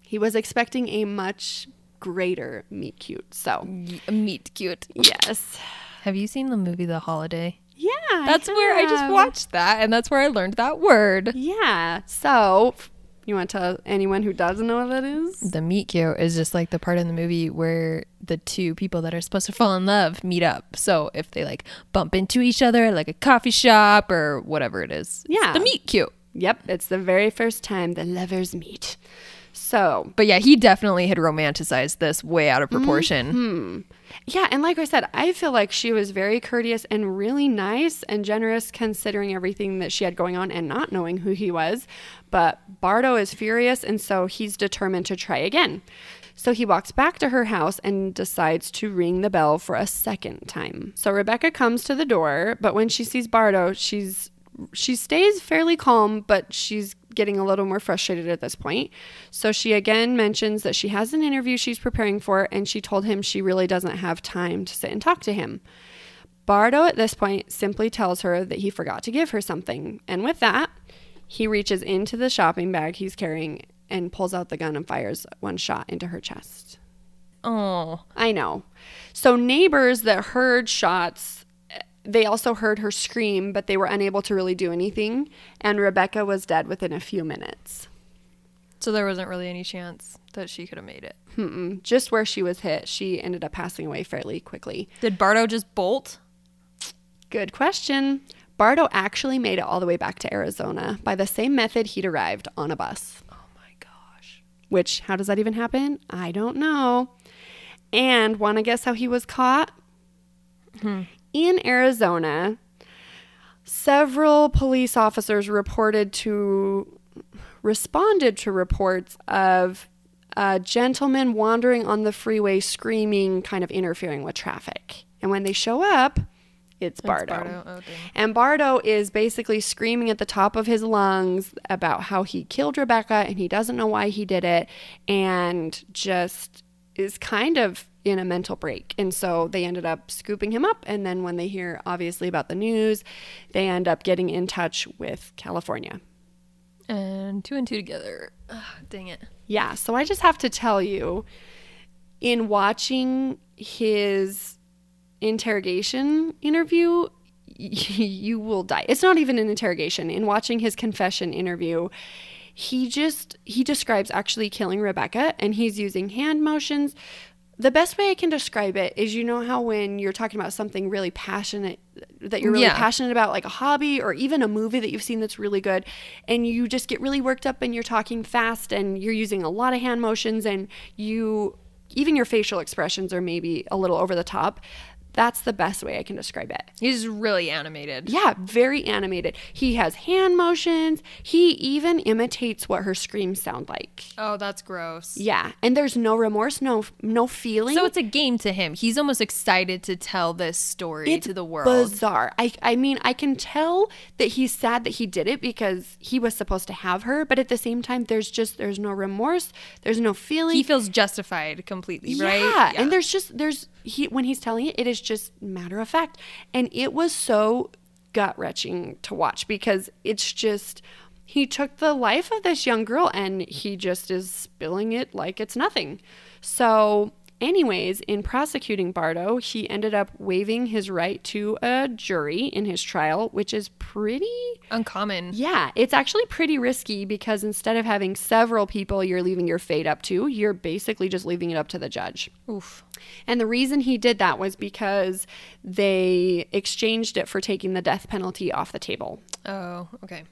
[SPEAKER 1] He was expecting a much greater meet cute. So,
[SPEAKER 2] Meet cute.
[SPEAKER 1] yes.
[SPEAKER 2] Have you seen the movie The Holiday?
[SPEAKER 1] Yeah. I
[SPEAKER 2] That's where I just watched that, and that's where I learned that word.
[SPEAKER 1] Yeah. So, you want to tell anyone who doesn't know what that is?
[SPEAKER 2] The meet cute is just like the part in the movie where the two people that are supposed to fall in love meet up. So if they like bump into each other at like a coffee shop or whatever it is, it's
[SPEAKER 1] Yeah.
[SPEAKER 2] the meet cute.
[SPEAKER 1] Yep. It's the very first time the lovers meet. So,
[SPEAKER 2] But yeah, he definitely had romanticized this way out of mm-hmm. proportion.
[SPEAKER 1] yeah. And like I said, I feel like she was very courteous and really nice and generous considering everything that she had going on and not knowing who he was. But Bardo is furious. And so he's determined to try again. So he walks back to her house and decides to ring the bell for a second time. So Rebecca comes to the door, but when she sees Bardo, she's she stays fairly calm, but she's getting a little more frustrated at this point. So she again mentions that she has an interview she's preparing for, and she told him she really doesn't have time to sit and talk to him. Bardo at this point simply tells her that he forgot to give her something, and with that, he reaches into the shopping bag he's carrying and pulls out the gun and fires one shot into her chest.
[SPEAKER 2] Oh,
[SPEAKER 1] I know. So neighbors that heard shots, they also heard her scream, but they were unable to really do anything. And Rebecca was dead within a few minutes.
[SPEAKER 2] so there wasn't really any chance that she could have made it.
[SPEAKER 1] Mm-mm. Just where she was hit, she ended up passing away fairly quickly.
[SPEAKER 2] Did Bardo just bolt?
[SPEAKER 1] Good question. Bardo actually made it all the way back to Arizona by the same method he'd arrived on a bus.
[SPEAKER 2] Oh my gosh.
[SPEAKER 1] Which, how does that even happen? I don't know. And want to guess how he was caught? Hmm. In Arizona, several police officers reported to, responded to reports of a gentleman wandering on the freeway screaming, kind of interfering with traffic. And when they show up, it's Bardo.
[SPEAKER 2] Bardo. Oh.
[SPEAKER 1] And Bardo is basically screaming at the top of his lungs about how he killed Rebecca and he doesn't know why he did it and just is kind of in a mental break. And so they ended up scooping him up. And then when they hear obviously about the news, they end up getting in touch with California.
[SPEAKER 2] And two and two together. Ugh, dang it.
[SPEAKER 1] Yeah. So I just have to tell you, in watching his interrogation interview, *laughs* you will die. It's not even an interrogation. In watching his confession interview, he just he describes actually killing Rebecca and he's using hand motions. The best way I can describe it is you know how when you're talking about something really passionate that you're really
[SPEAKER 2] Yeah.
[SPEAKER 1] passionate about like a hobby or even a movie that you've seen that's really good and you just get really worked up and you're talking fast and you're using a lot of hand motions and you even your facial expressions are maybe a little over the top. That's the best way I can describe it.
[SPEAKER 2] He's really animated.
[SPEAKER 1] Yeah, very animated. He has hand motions. He even imitates what her screams sound like.
[SPEAKER 2] Oh, that's gross.
[SPEAKER 1] Yeah, and there's no remorse, no no feeling.
[SPEAKER 2] So it's a game to him. He's almost excited to tell this story
[SPEAKER 1] it's
[SPEAKER 2] to the world.
[SPEAKER 1] bizarre. I I mean, I can tell that he's sad that he did it because he was supposed to have her, but at the same time there's just there's no remorse, there's no feeling.
[SPEAKER 2] He feels justified completely, right?
[SPEAKER 1] Yeah, and there's just there's he when he's telling it, it is just matter of fact, and it was so gut wrenching to watch because it's just he took the life of this young girl and he just is spilling it like it's nothing. So anyways, in prosecuting Bardo, he ended up waiving his right to a jury in his trial, which is pretty
[SPEAKER 2] Uncommon.
[SPEAKER 1] yeah, it's actually pretty risky because instead of having several people you're leaving your fate up to, you're basically just leaving it up to the judge.
[SPEAKER 2] Oof.
[SPEAKER 1] And the reason he did that was because they exchanged it for taking the death penalty off the table.
[SPEAKER 2] Oh, okay.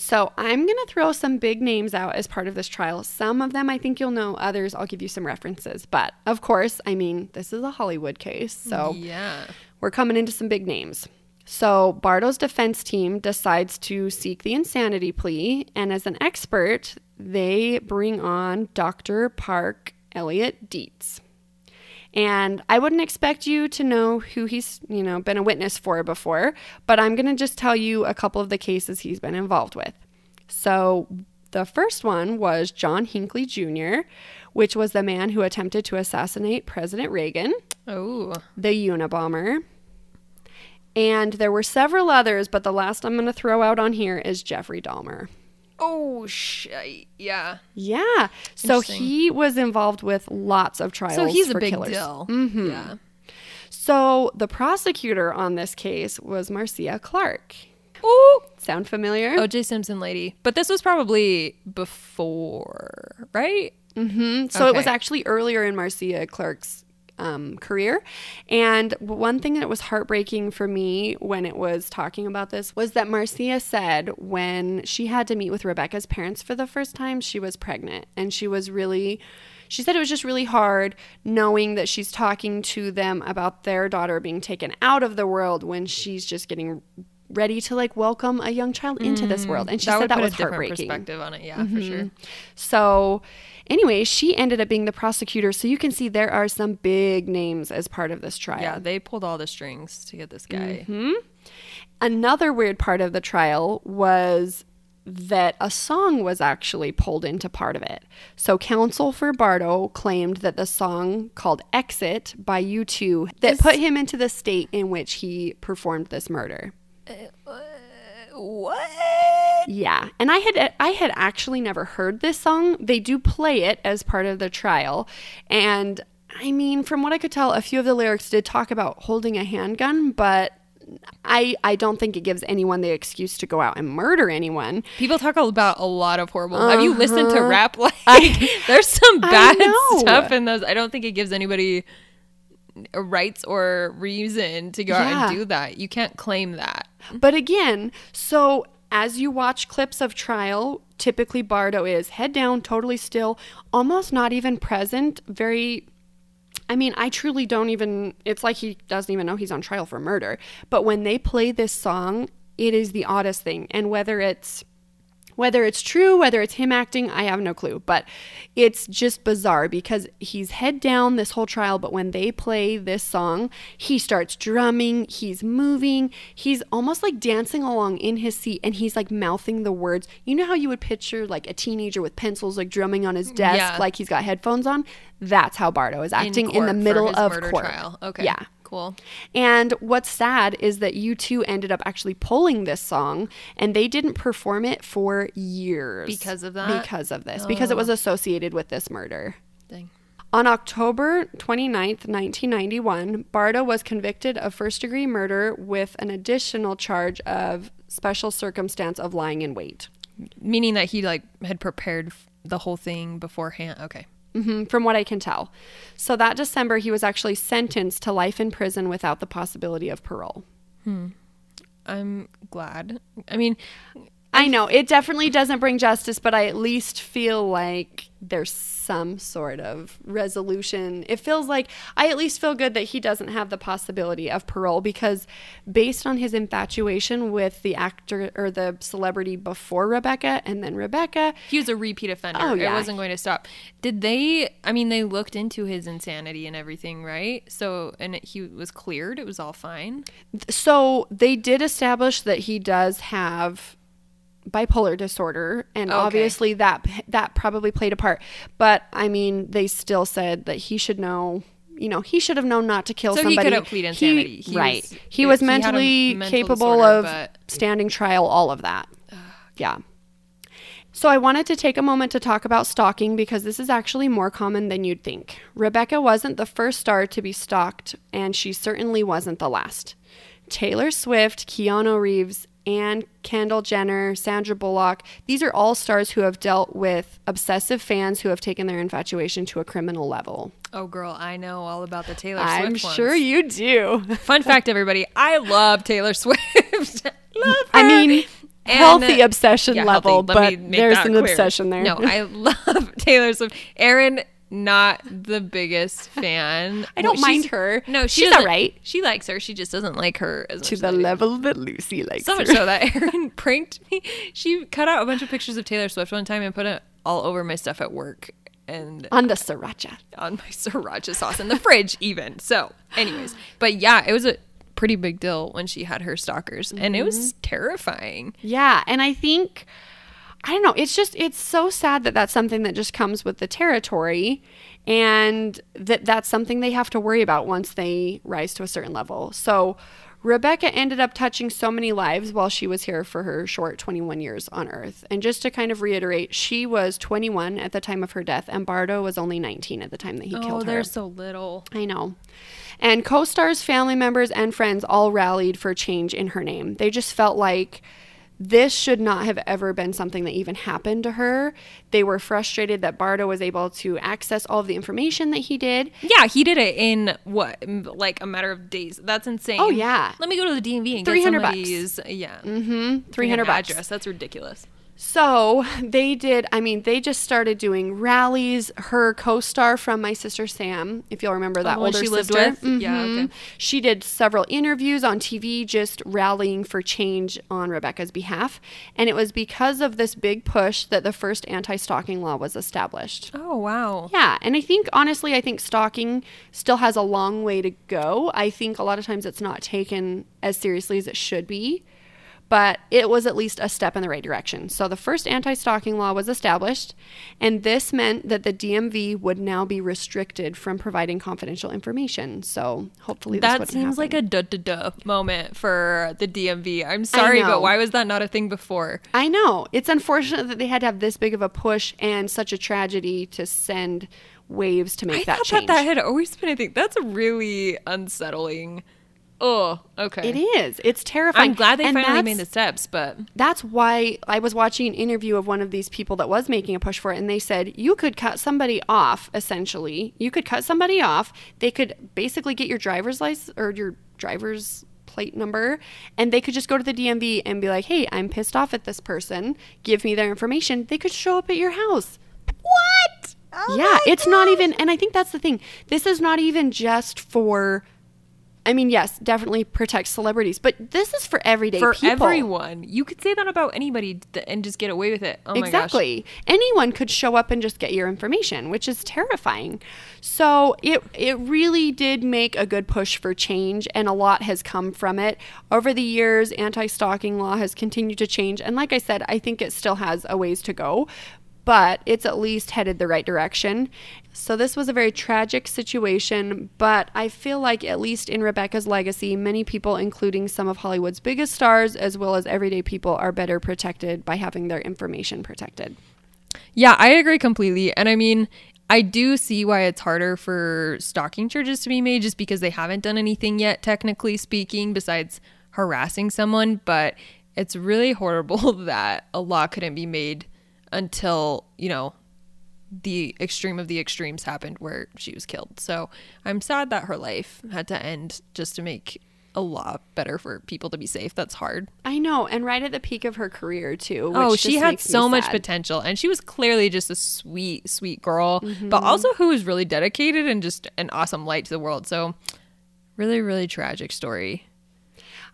[SPEAKER 1] So I'm going to throw some big names out as part of this trial. Some of them I think you'll know, others I'll give you some references. But of course, I mean, this is a Hollywood case. So
[SPEAKER 2] Yeah.
[SPEAKER 1] we're coming into some big names. So Bardo's defense team decides to seek the insanity plea, and as an expert, they bring on Dr. Park Elliott Dietz. And I wouldn't expect you to know who he's, you know, been a witness for before, but I'm going to just tell you a couple of the cases he's been involved with. So, the first one was John Hinckley Jr., which was the man who attempted to assassinate President Reagan
[SPEAKER 2] Oh.
[SPEAKER 1] the Unabomber. And there were several others, but the last I'm going to throw out on here is Jeffrey Dahmer.
[SPEAKER 2] Oh, sh- yeah.
[SPEAKER 1] Yeah. So he was involved with lots of trials.
[SPEAKER 2] So he's a big
[SPEAKER 1] killers.
[SPEAKER 2] deal.
[SPEAKER 1] Mhm.
[SPEAKER 2] Yeah.
[SPEAKER 1] So the prosecutor on this case was Marcia Clark.
[SPEAKER 2] Ooh.
[SPEAKER 1] Sound familiar?
[SPEAKER 2] OJ Simpson lady. But this was probably before, right?
[SPEAKER 1] hmm So it was actually earlier in Marcia Clark's um, career. And one thing that was heartbreaking for me when it was talking about this was that Marcia said when she had to meet with Rebecca's parents for the first time, she was pregnant. And she was really, she said it was just really hard knowing that she's talking to them about their daughter being taken out of the world when she's just getting ready to like welcome a young child into this world. And she
[SPEAKER 2] that
[SPEAKER 1] said that was heartbreaking.
[SPEAKER 2] perspective on it. Yeah, for sure.
[SPEAKER 1] So, anyway, she ended up being the prosecutor. So you can see there are some big names as part of this trial.
[SPEAKER 2] Yeah, they pulled all the strings to get this guy. Hmm.
[SPEAKER 1] Another weird part of the trial was that a song was actually pulled into part of it. So counsel for Bardo claimed that the song called Exit by U2 that put him into the state in which he performed this murder.
[SPEAKER 2] What?
[SPEAKER 1] Yeah, and I had I had actually never heard this song. They do play it as part of the trial, and I mean, from what I could tell, a few of the lyrics did talk about holding a handgun, but I I don't think it gives anyone the excuse to go out and murder anyone.
[SPEAKER 2] People talk about a lot of horrible. Have you listened to
[SPEAKER 1] Uh-huh.
[SPEAKER 2] rap? *laughs* Like, *laughs* there's some bad stuff in those. I don't think it gives anybody rights or reason to go out and do that. You can't claim that.
[SPEAKER 1] But again, so as you watch clips of trial, typically Bardo is head down, totally still, almost not even present, very I mean, I truly don't even it's like he doesn't even know he's on trial for murder. But when they play this song, it is the oddest thing. And whether it's whether it's true, whether it's him acting, I have no clue. But it's just bizarre because he's head down this whole trial, but when they play this song, he starts drumming, he's moving, he's almost like dancing along in his seat, and he's like mouthing the words. You know how you would picture like a teenager with pencils like drumming on his mm, desk,
[SPEAKER 2] Yeah.
[SPEAKER 1] like he's got headphones on? That's how Bardo is acting in,
[SPEAKER 2] court
[SPEAKER 1] the middle of court.
[SPEAKER 2] trial. Okay.
[SPEAKER 1] Yeah.
[SPEAKER 2] Cool.
[SPEAKER 1] And what's sad is that U2 ended up actually pulling this song and they didn't perform it for years.
[SPEAKER 2] Because of that?
[SPEAKER 1] Because of this. Because it was oh. associated with this murder.
[SPEAKER 2] Dang.
[SPEAKER 1] On October 29th, 1991, Bardo was convicted of first degree murder with an additional charge of special circumstance of lying in wait.
[SPEAKER 2] Meaning that he like had prepared the whole thing beforehand. Okay.
[SPEAKER 1] Hmm from what I can tell. So that December, he was actually sentenced to life in prison without the possibility of parole.
[SPEAKER 2] I'm glad. I mean,
[SPEAKER 1] I know it definitely doesn't bring justice, but I at least feel like there's some sort of resolution. It feels like I at least feel good that he doesn't have the possibility of parole because, based on his infatuation with the actor or the celebrity before Rebecca and then Rebecca,
[SPEAKER 2] he was a repeat offender.
[SPEAKER 1] Oh, yeah.
[SPEAKER 2] It wasn't going to stop. Did they? I mean, they looked into his insanity and everything, right? So, and it, he was cleared. It was all fine.
[SPEAKER 1] so they did establish that he does have bipolar disorder and
[SPEAKER 2] Okay.
[SPEAKER 1] obviously that that probably played a part but i mean they still said that he should know you know he should have known not to kill
[SPEAKER 2] So he
[SPEAKER 1] somebody
[SPEAKER 2] couldn't plead insanity. He
[SPEAKER 1] right
[SPEAKER 2] was-
[SPEAKER 1] he
[SPEAKER 2] he-
[SPEAKER 1] was
[SPEAKER 2] he
[SPEAKER 1] mentally
[SPEAKER 2] mental
[SPEAKER 1] capable
[SPEAKER 2] disorder,
[SPEAKER 1] of
[SPEAKER 2] but-
[SPEAKER 1] standing trial all of that yeah So, I wanted to take a moment to talk about stalking because this is actually more common than you'd think. Rebecca wasn't the first star to be stalked, and she certainly wasn't the last. Taylor Swift, Keanu Reeves, and Kendall Jenner, Sandra Bullock, these are all stars who have dealt with obsessive fans who have taken their infatuation to a criminal level.
[SPEAKER 2] Oh, girl, I know all about the Taylor Swift.
[SPEAKER 1] I'm
[SPEAKER 2] Swift
[SPEAKER 1] sure
[SPEAKER 2] ones.
[SPEAKER 1] you do. *laughs*
[SPEAKER 2] Fun fact, everybody, I love Taylor Swift. *laughs* love
[SPEAKER 1] I mean,
[SPEAKER 2] And-
[SPEAKER 1] healthy obsession
[SPEAKER 2] Yeah,
[SPEAKER 1] level,
[SPEAKER 2] healthy.
[SPEAKER 1] But there's an
[SPEAKER 2] clear.
[SPEAKER 1] obsession there.
[SPEAKER 2] No, I *laughs* love Taylor Swift. Erin, not the biggest fan. *laughs*
[SPEAKER 1] I don't
[SPEAKER 2] Well,
[SPEAKER 1] mind her.
[SPEAKER 2] No, she
[SPEAKER 1] She's alright.
[SPEAKER 2] She likes her. She just doesn't like her as
[SPEAKER 1] to
[SPEAKER 2] much
[SPEAKER 1] the
[SPEAKER 2] as I do.
[SPEAKER 1] level that Lucy likes.
[SPEAKER 2] So much
[SPEAKER 1] her.
[SPEAKER 2] so that *laughs* Erin pranked me. She cut out a bunch of pictures of Taylor Swift one time and put it all over my stuff at work and
[SPEAKER 1] on the sriracha.
[SPEAKER 2] on my *laughs* sriracha sauce in the fridge even. So, anyways, but yeah, it was a pretty big deal when she had her stalkers and it
[SPEAKER 1] Mm-hmm.
[SPEAKER 2] was terrifying.
[SPEAKER 1] Yeah, and I think I don't know, it's just it's so sad that that's something that just comes with the territory and that that's something they have to worry about once they rise to a certain level. So Rebecca ended up touching so many lives while she was here for her short 21 years on Earth. And just to kind of reiterate, she was 21 at the time of her death, and Bardo was only 19 at the time that he
[SPEAKER 2] Oh,
[SPEAKER 1] killed her.
[SPEAKER 2] Oh, they're so little.
[SPEAKER 1] I know. And co stars, family members, and friends all rallied for change in her name. They just felt like this should not have ever been something that even happened to her. They were frustrated that Bardo was able to access all of the information that he did.
[SPEAKER 2] Yeah, he did it in what, like a matter of days. That's insane.
[SPEAKER 1] Oh, yeah.
[SPEAKER 2] Let me go to the DMV and
[SPEAKER 1] 300
[SPEAKER 2] get
[SPEAKER 1] bucks.
[SPEAKER 2] Yeah,
[SPEAKER 1] Mm-hmm. 300 bucks.
[SPEAKER 2] address. That's ridiculous.
[SPEAKER 1] So *laughs* they did, I mean, they just started doing rallies. Her co star from My Sister Sam, if you'll remember that
[SPEAKER 2] Oh,
[SPEAKER 1] older
[SPEAKER 2] she lived
[SPEAKER 1] sister.
[SPEAKER 2] with? Mm-hmm.
[SPEAKER 1] Yeah,
[SPEAKER 2] okay.
[SPEAKER 1] She did several interviews on TV just rallying for change on Rebecca's behalf. And it was because of this big push that the first anti stalking law was established.
[SPEAKER 2] Oh wow.
[SPEAKER 1] Yeah, and I think honestly, I think stalking still has a long way to go. I think a lot of times it's not taken as seriously as it should be, but it was at least a step in the right direction. So the first anti stalking law was established, and this meant that the DMV would now be restricted from providing confidential information. So hopefully this
[SPEAKER 2] That seems like a duh duh duh moment for the DMV. I'm sorry, but why was that not a thing before?
[SPEAKER 1] I know. It's unfortunate that they had to have this big of a push and such a tragedy to send waves to make
[SPEAKER 2] I
[SPEAKER 1] that
[SPEAKER 2] thought
[SPEAKER 1] change.
[SPEAKER 2] that that had always been a thing. That's really unsettling. Oh, okay.
[SPEAKER 1] It is. It's terrifying.
[SPEAKER 2] I'm glad they
[SPEAKER 1] And
[SPEAKER 2] finally made the steps, but
[SPEAKER 1] That's why I was watching an interview of one of these people that was making a push for it, and they said you could cut somebody off. Essentially, you could cut somebody off. They could basically get your driver's license or your driver's plate number, and they could just go to the DMV and be like, "Hey, I'm pissed off at this person. Give me their information." They could show up at your house.
[SPEAKER 2] what? Oh
[SPEAKER 1] yeah, it's not even, and I think that's the thing. This is not even just for. I mean, yes, definitely protect celebrities, but this is for everyday
[SPEAKER 2] for
[SPEAKER 1] people.
[SPEAKER 2] everyone. You could say that about anybody and just get away with it. Oh my gosh.
[SPEAKER 1] exactly. Anyone could show up and just get your information, which is terrifying. So it it really did make a good push for change, and a lot has come from it over the years. Anti-stalking law has continued to change, and like I said, I think it still has a ways to go. But it's at least headed the right direction. So, this was a very tragic situation, but I feel like, at least in Rebecca's legacy, many people, including some of Hollywood's biggest stars, as well as everyday people, are better protected by having their information protected.
[SPEAKER 2] Yeah, I agree completely. And I mean, I do see why it's harder for stalking charges to be made just because they haven't done anything yet, technically speaking, besides harassing someone. But it's really horrible *laughs* that a law couldn't be made until, you know, the extreme of the extremes happened where she was killed. So I'm sad that her life had to end just to make a law better for people to be safe. That's hard.
[SPEAKER 1] I know, and right at the peak of her career, too.
[SPEAKER 2] Oh, she had so much
[SPEAKER 1] sad.
[SPEAKER 2] potential, and she was clearly just a sweet, sweet girl,
[SPEAKER 1] Mm-hmm.
[SPEAKER 2] but also who was really dedicated and just an awesome light to the world. So, really, really tragic story.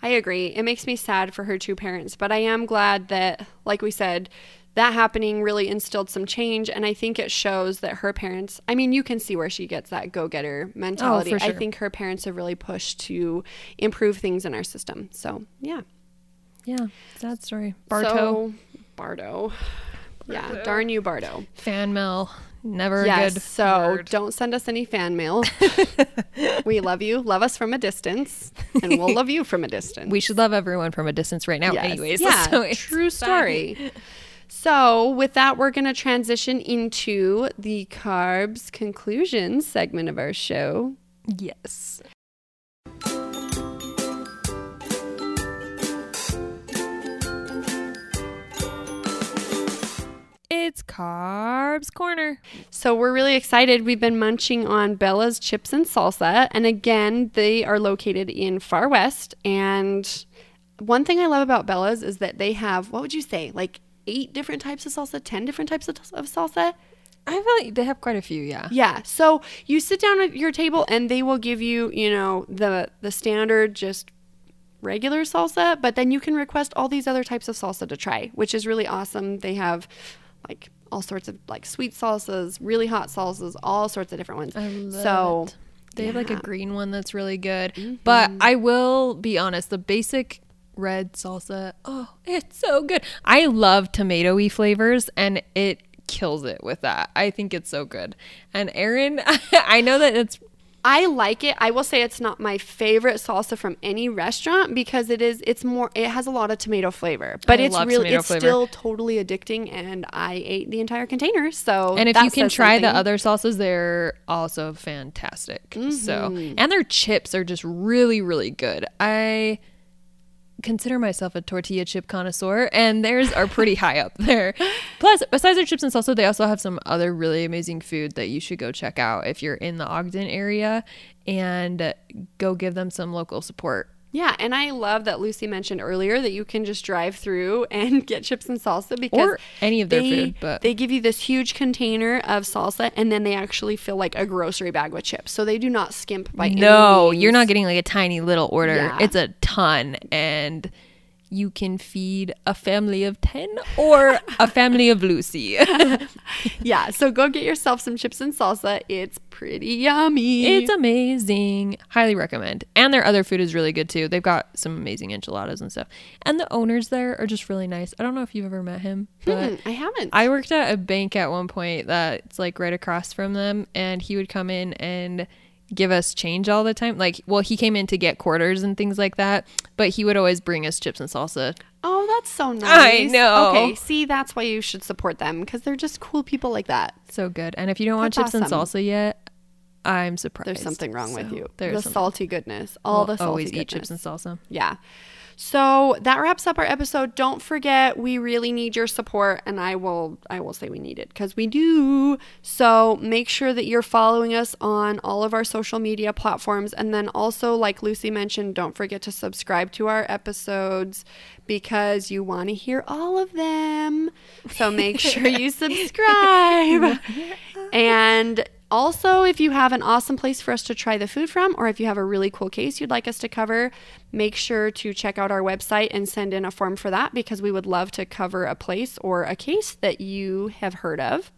[SPEAKER 1] I agree. It makes me sad for her two parents, but I am glad that, like we said, that happening really instilled some change. And I think it shows that her parents, I mean, you can see where she gets that go getter mentality.
[SPEAKER 2] Oh, for
[SPEAKER 1] I think her parents have really pushed to improve things in our system. So, yeah.
[SPEAKER 2] Yeah, sad story. Bardo
[SPEAKER 1] So, Bardo. Yeah, darn you, Bardo.
[SPEAKER 2] fan mail, never a
[SPEAKER 1] Yes,
[SPEAKER 2] good.
[SPEAKER 1] so
[SPEAKER 2] word.
[SPEAKER 1] don't send us any fan mail. *laughs* we love you. Love us from a distance, and we'll love you from a distance.
[SPEAKER 2] we should love everyone from a distance right now,
[SPEAKER 1] Yes.
[SPEAKER 2] anyways.
[SPEAKER 1] Yeah, *laughs*
[SPEAKER 2] So it's
[SPEAKER 1] true
[SPEAKER 2] fine.
[SPEAKER 1] story. So, with that, we're going to transition into the carbs conclusions segment of our show.
[SPEAKER 2] Yes. It's Carbs Corner.
[SPEAKER 1] So we're really excited. We've been munching on Bella's chips and salsa. And again, they are located in Far West. And one thing I love about Bella's is that they have, what would you say, like eight different types of salsa, 10 different types of, of salsa?
[SPEAKER 2] I feel like they have quite a few, yeah.
[SPEAKER 1] Yeah. So you sit down at your table and they will give you, you know, the the standard just regular salsa, but then you can request all these other types of salsa to try, which is really awesome. They have like all sorts of like sweet salsas, really hot salsas, all sorts of different ones.
[SPEAKER 2] I love
[SPEAKER 1] so
[SPEAKER 2] it. They have like a green one that's really good. But mm-hmm. I will be honest, the basic red salsa, oh, it's so good. I love tomatoey flavors and it kills it with that. I think it's so good. And Erin, *laughs* I know that it's
[SPEAKER 1] I like it. I will say it's not my favorite salsa from any restaurant because it is it's more it has a lot of tomato flavor. But
[SPEAKER 2] I
[SPEAKER 1] it's really it's
[SPEAKER 2] flavor.
[SPEAKER 1] still totally addicting and I ate the entire container. So
[SPEAKER 2] and if you can try the other salsas, they're also fantastic. So,
[SPEAKER 1] Mm-hmm.
[SPEAKER 2] and their chips are just really, really good. I consider myself a tortilla chip connoisseur, and theirs are pretty *laughs* high up there. Plus, besides their chips and salsa, they also have some other really amazing food that you should go check out if you're in the Ogden area and go give them some local support.
[SPEAKER 1] Yeah, and I love that Lucy mentioned earlier that you can just drive through *laughs* and get chips and salsa because
[SPEAKER 2] Or any of their
[SPEAKER 1] they,
[SPEAKER 2] food, but-
[SPEAKER 1] they give you this huge container of salsa and then they actually fill like a grocery bag with chips. So they do not skimp by any
[SPEAKER 2] No, you're not getting like a tiny little order.
[SPEAKER 1] Yeah.
[SPEAKER 2] It's a ton and you can feed a family of 10 or a family of Lucy. *laughs*
[SPEAKER 1] Yeah, so go get yourself some chips and salsa. It's pretty yummy.
[SPEAKER 2] it's amazing. Highly recommend. And their other food is really good too. They've got some amazing enchiladas and stuff. And the owners there are just really nice. I don't know if you've ever met him, but
[SPEAKER 1] Hmm, I haven't.
[SPEAKER 2] I worked at a bank at one point that's like right across from them, and he would come in and give us change all the time. Like, well, he came in to get quarters and things like that, but he would always bring us chips and salsa.
[SPEAKER 1] oh, that's so nice.
[SPEAKER 2] I know.
[SPEAKER 1] Okay, see, that's why you should support them because they're just cool people like that.
[SPEAKER 2] So good. And if you don't want
[SPEAKER 1] That's
[SPEAKER 2] chips and salsa yet, I'm surprised.
[SPEAKER 1] There's something wrong with you.
[SPEAKER 2] There's
[SPEAKER 1] the
[SPEAKER 2] something.
[SPEAKER 1] salty goodness. All
[SPEAKER 2] We'll
[SPEAKER 1] the salty
[SPEAKER 2] always
[SPEAKER 1] goodness.
[SPEAKER 2] eat chips and salsa.
[SPEAKER 1] Yeah. So that wraps up our episode. Don't forget we really need your support and I will I will say we need it cuz we do. So make sure that you're following us on all of our social media platforms and then also like Lucy mentioned, don't forget to subscribe to our episodes because you want to hear all of them. So make sure you *laughs* subscribe. And also, if you have an awesome place for us to try the food from, or if you have a really cool case you'd like us to cover, make sure to check out our website and send in a form for that because we would love to cover a place or a case that you have heard of.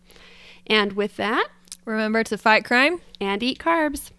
[SPEAKER 1] And with that,
[SPEAKER 2] Remember to fight crime.
[SPEAKER 1] and eat carbs.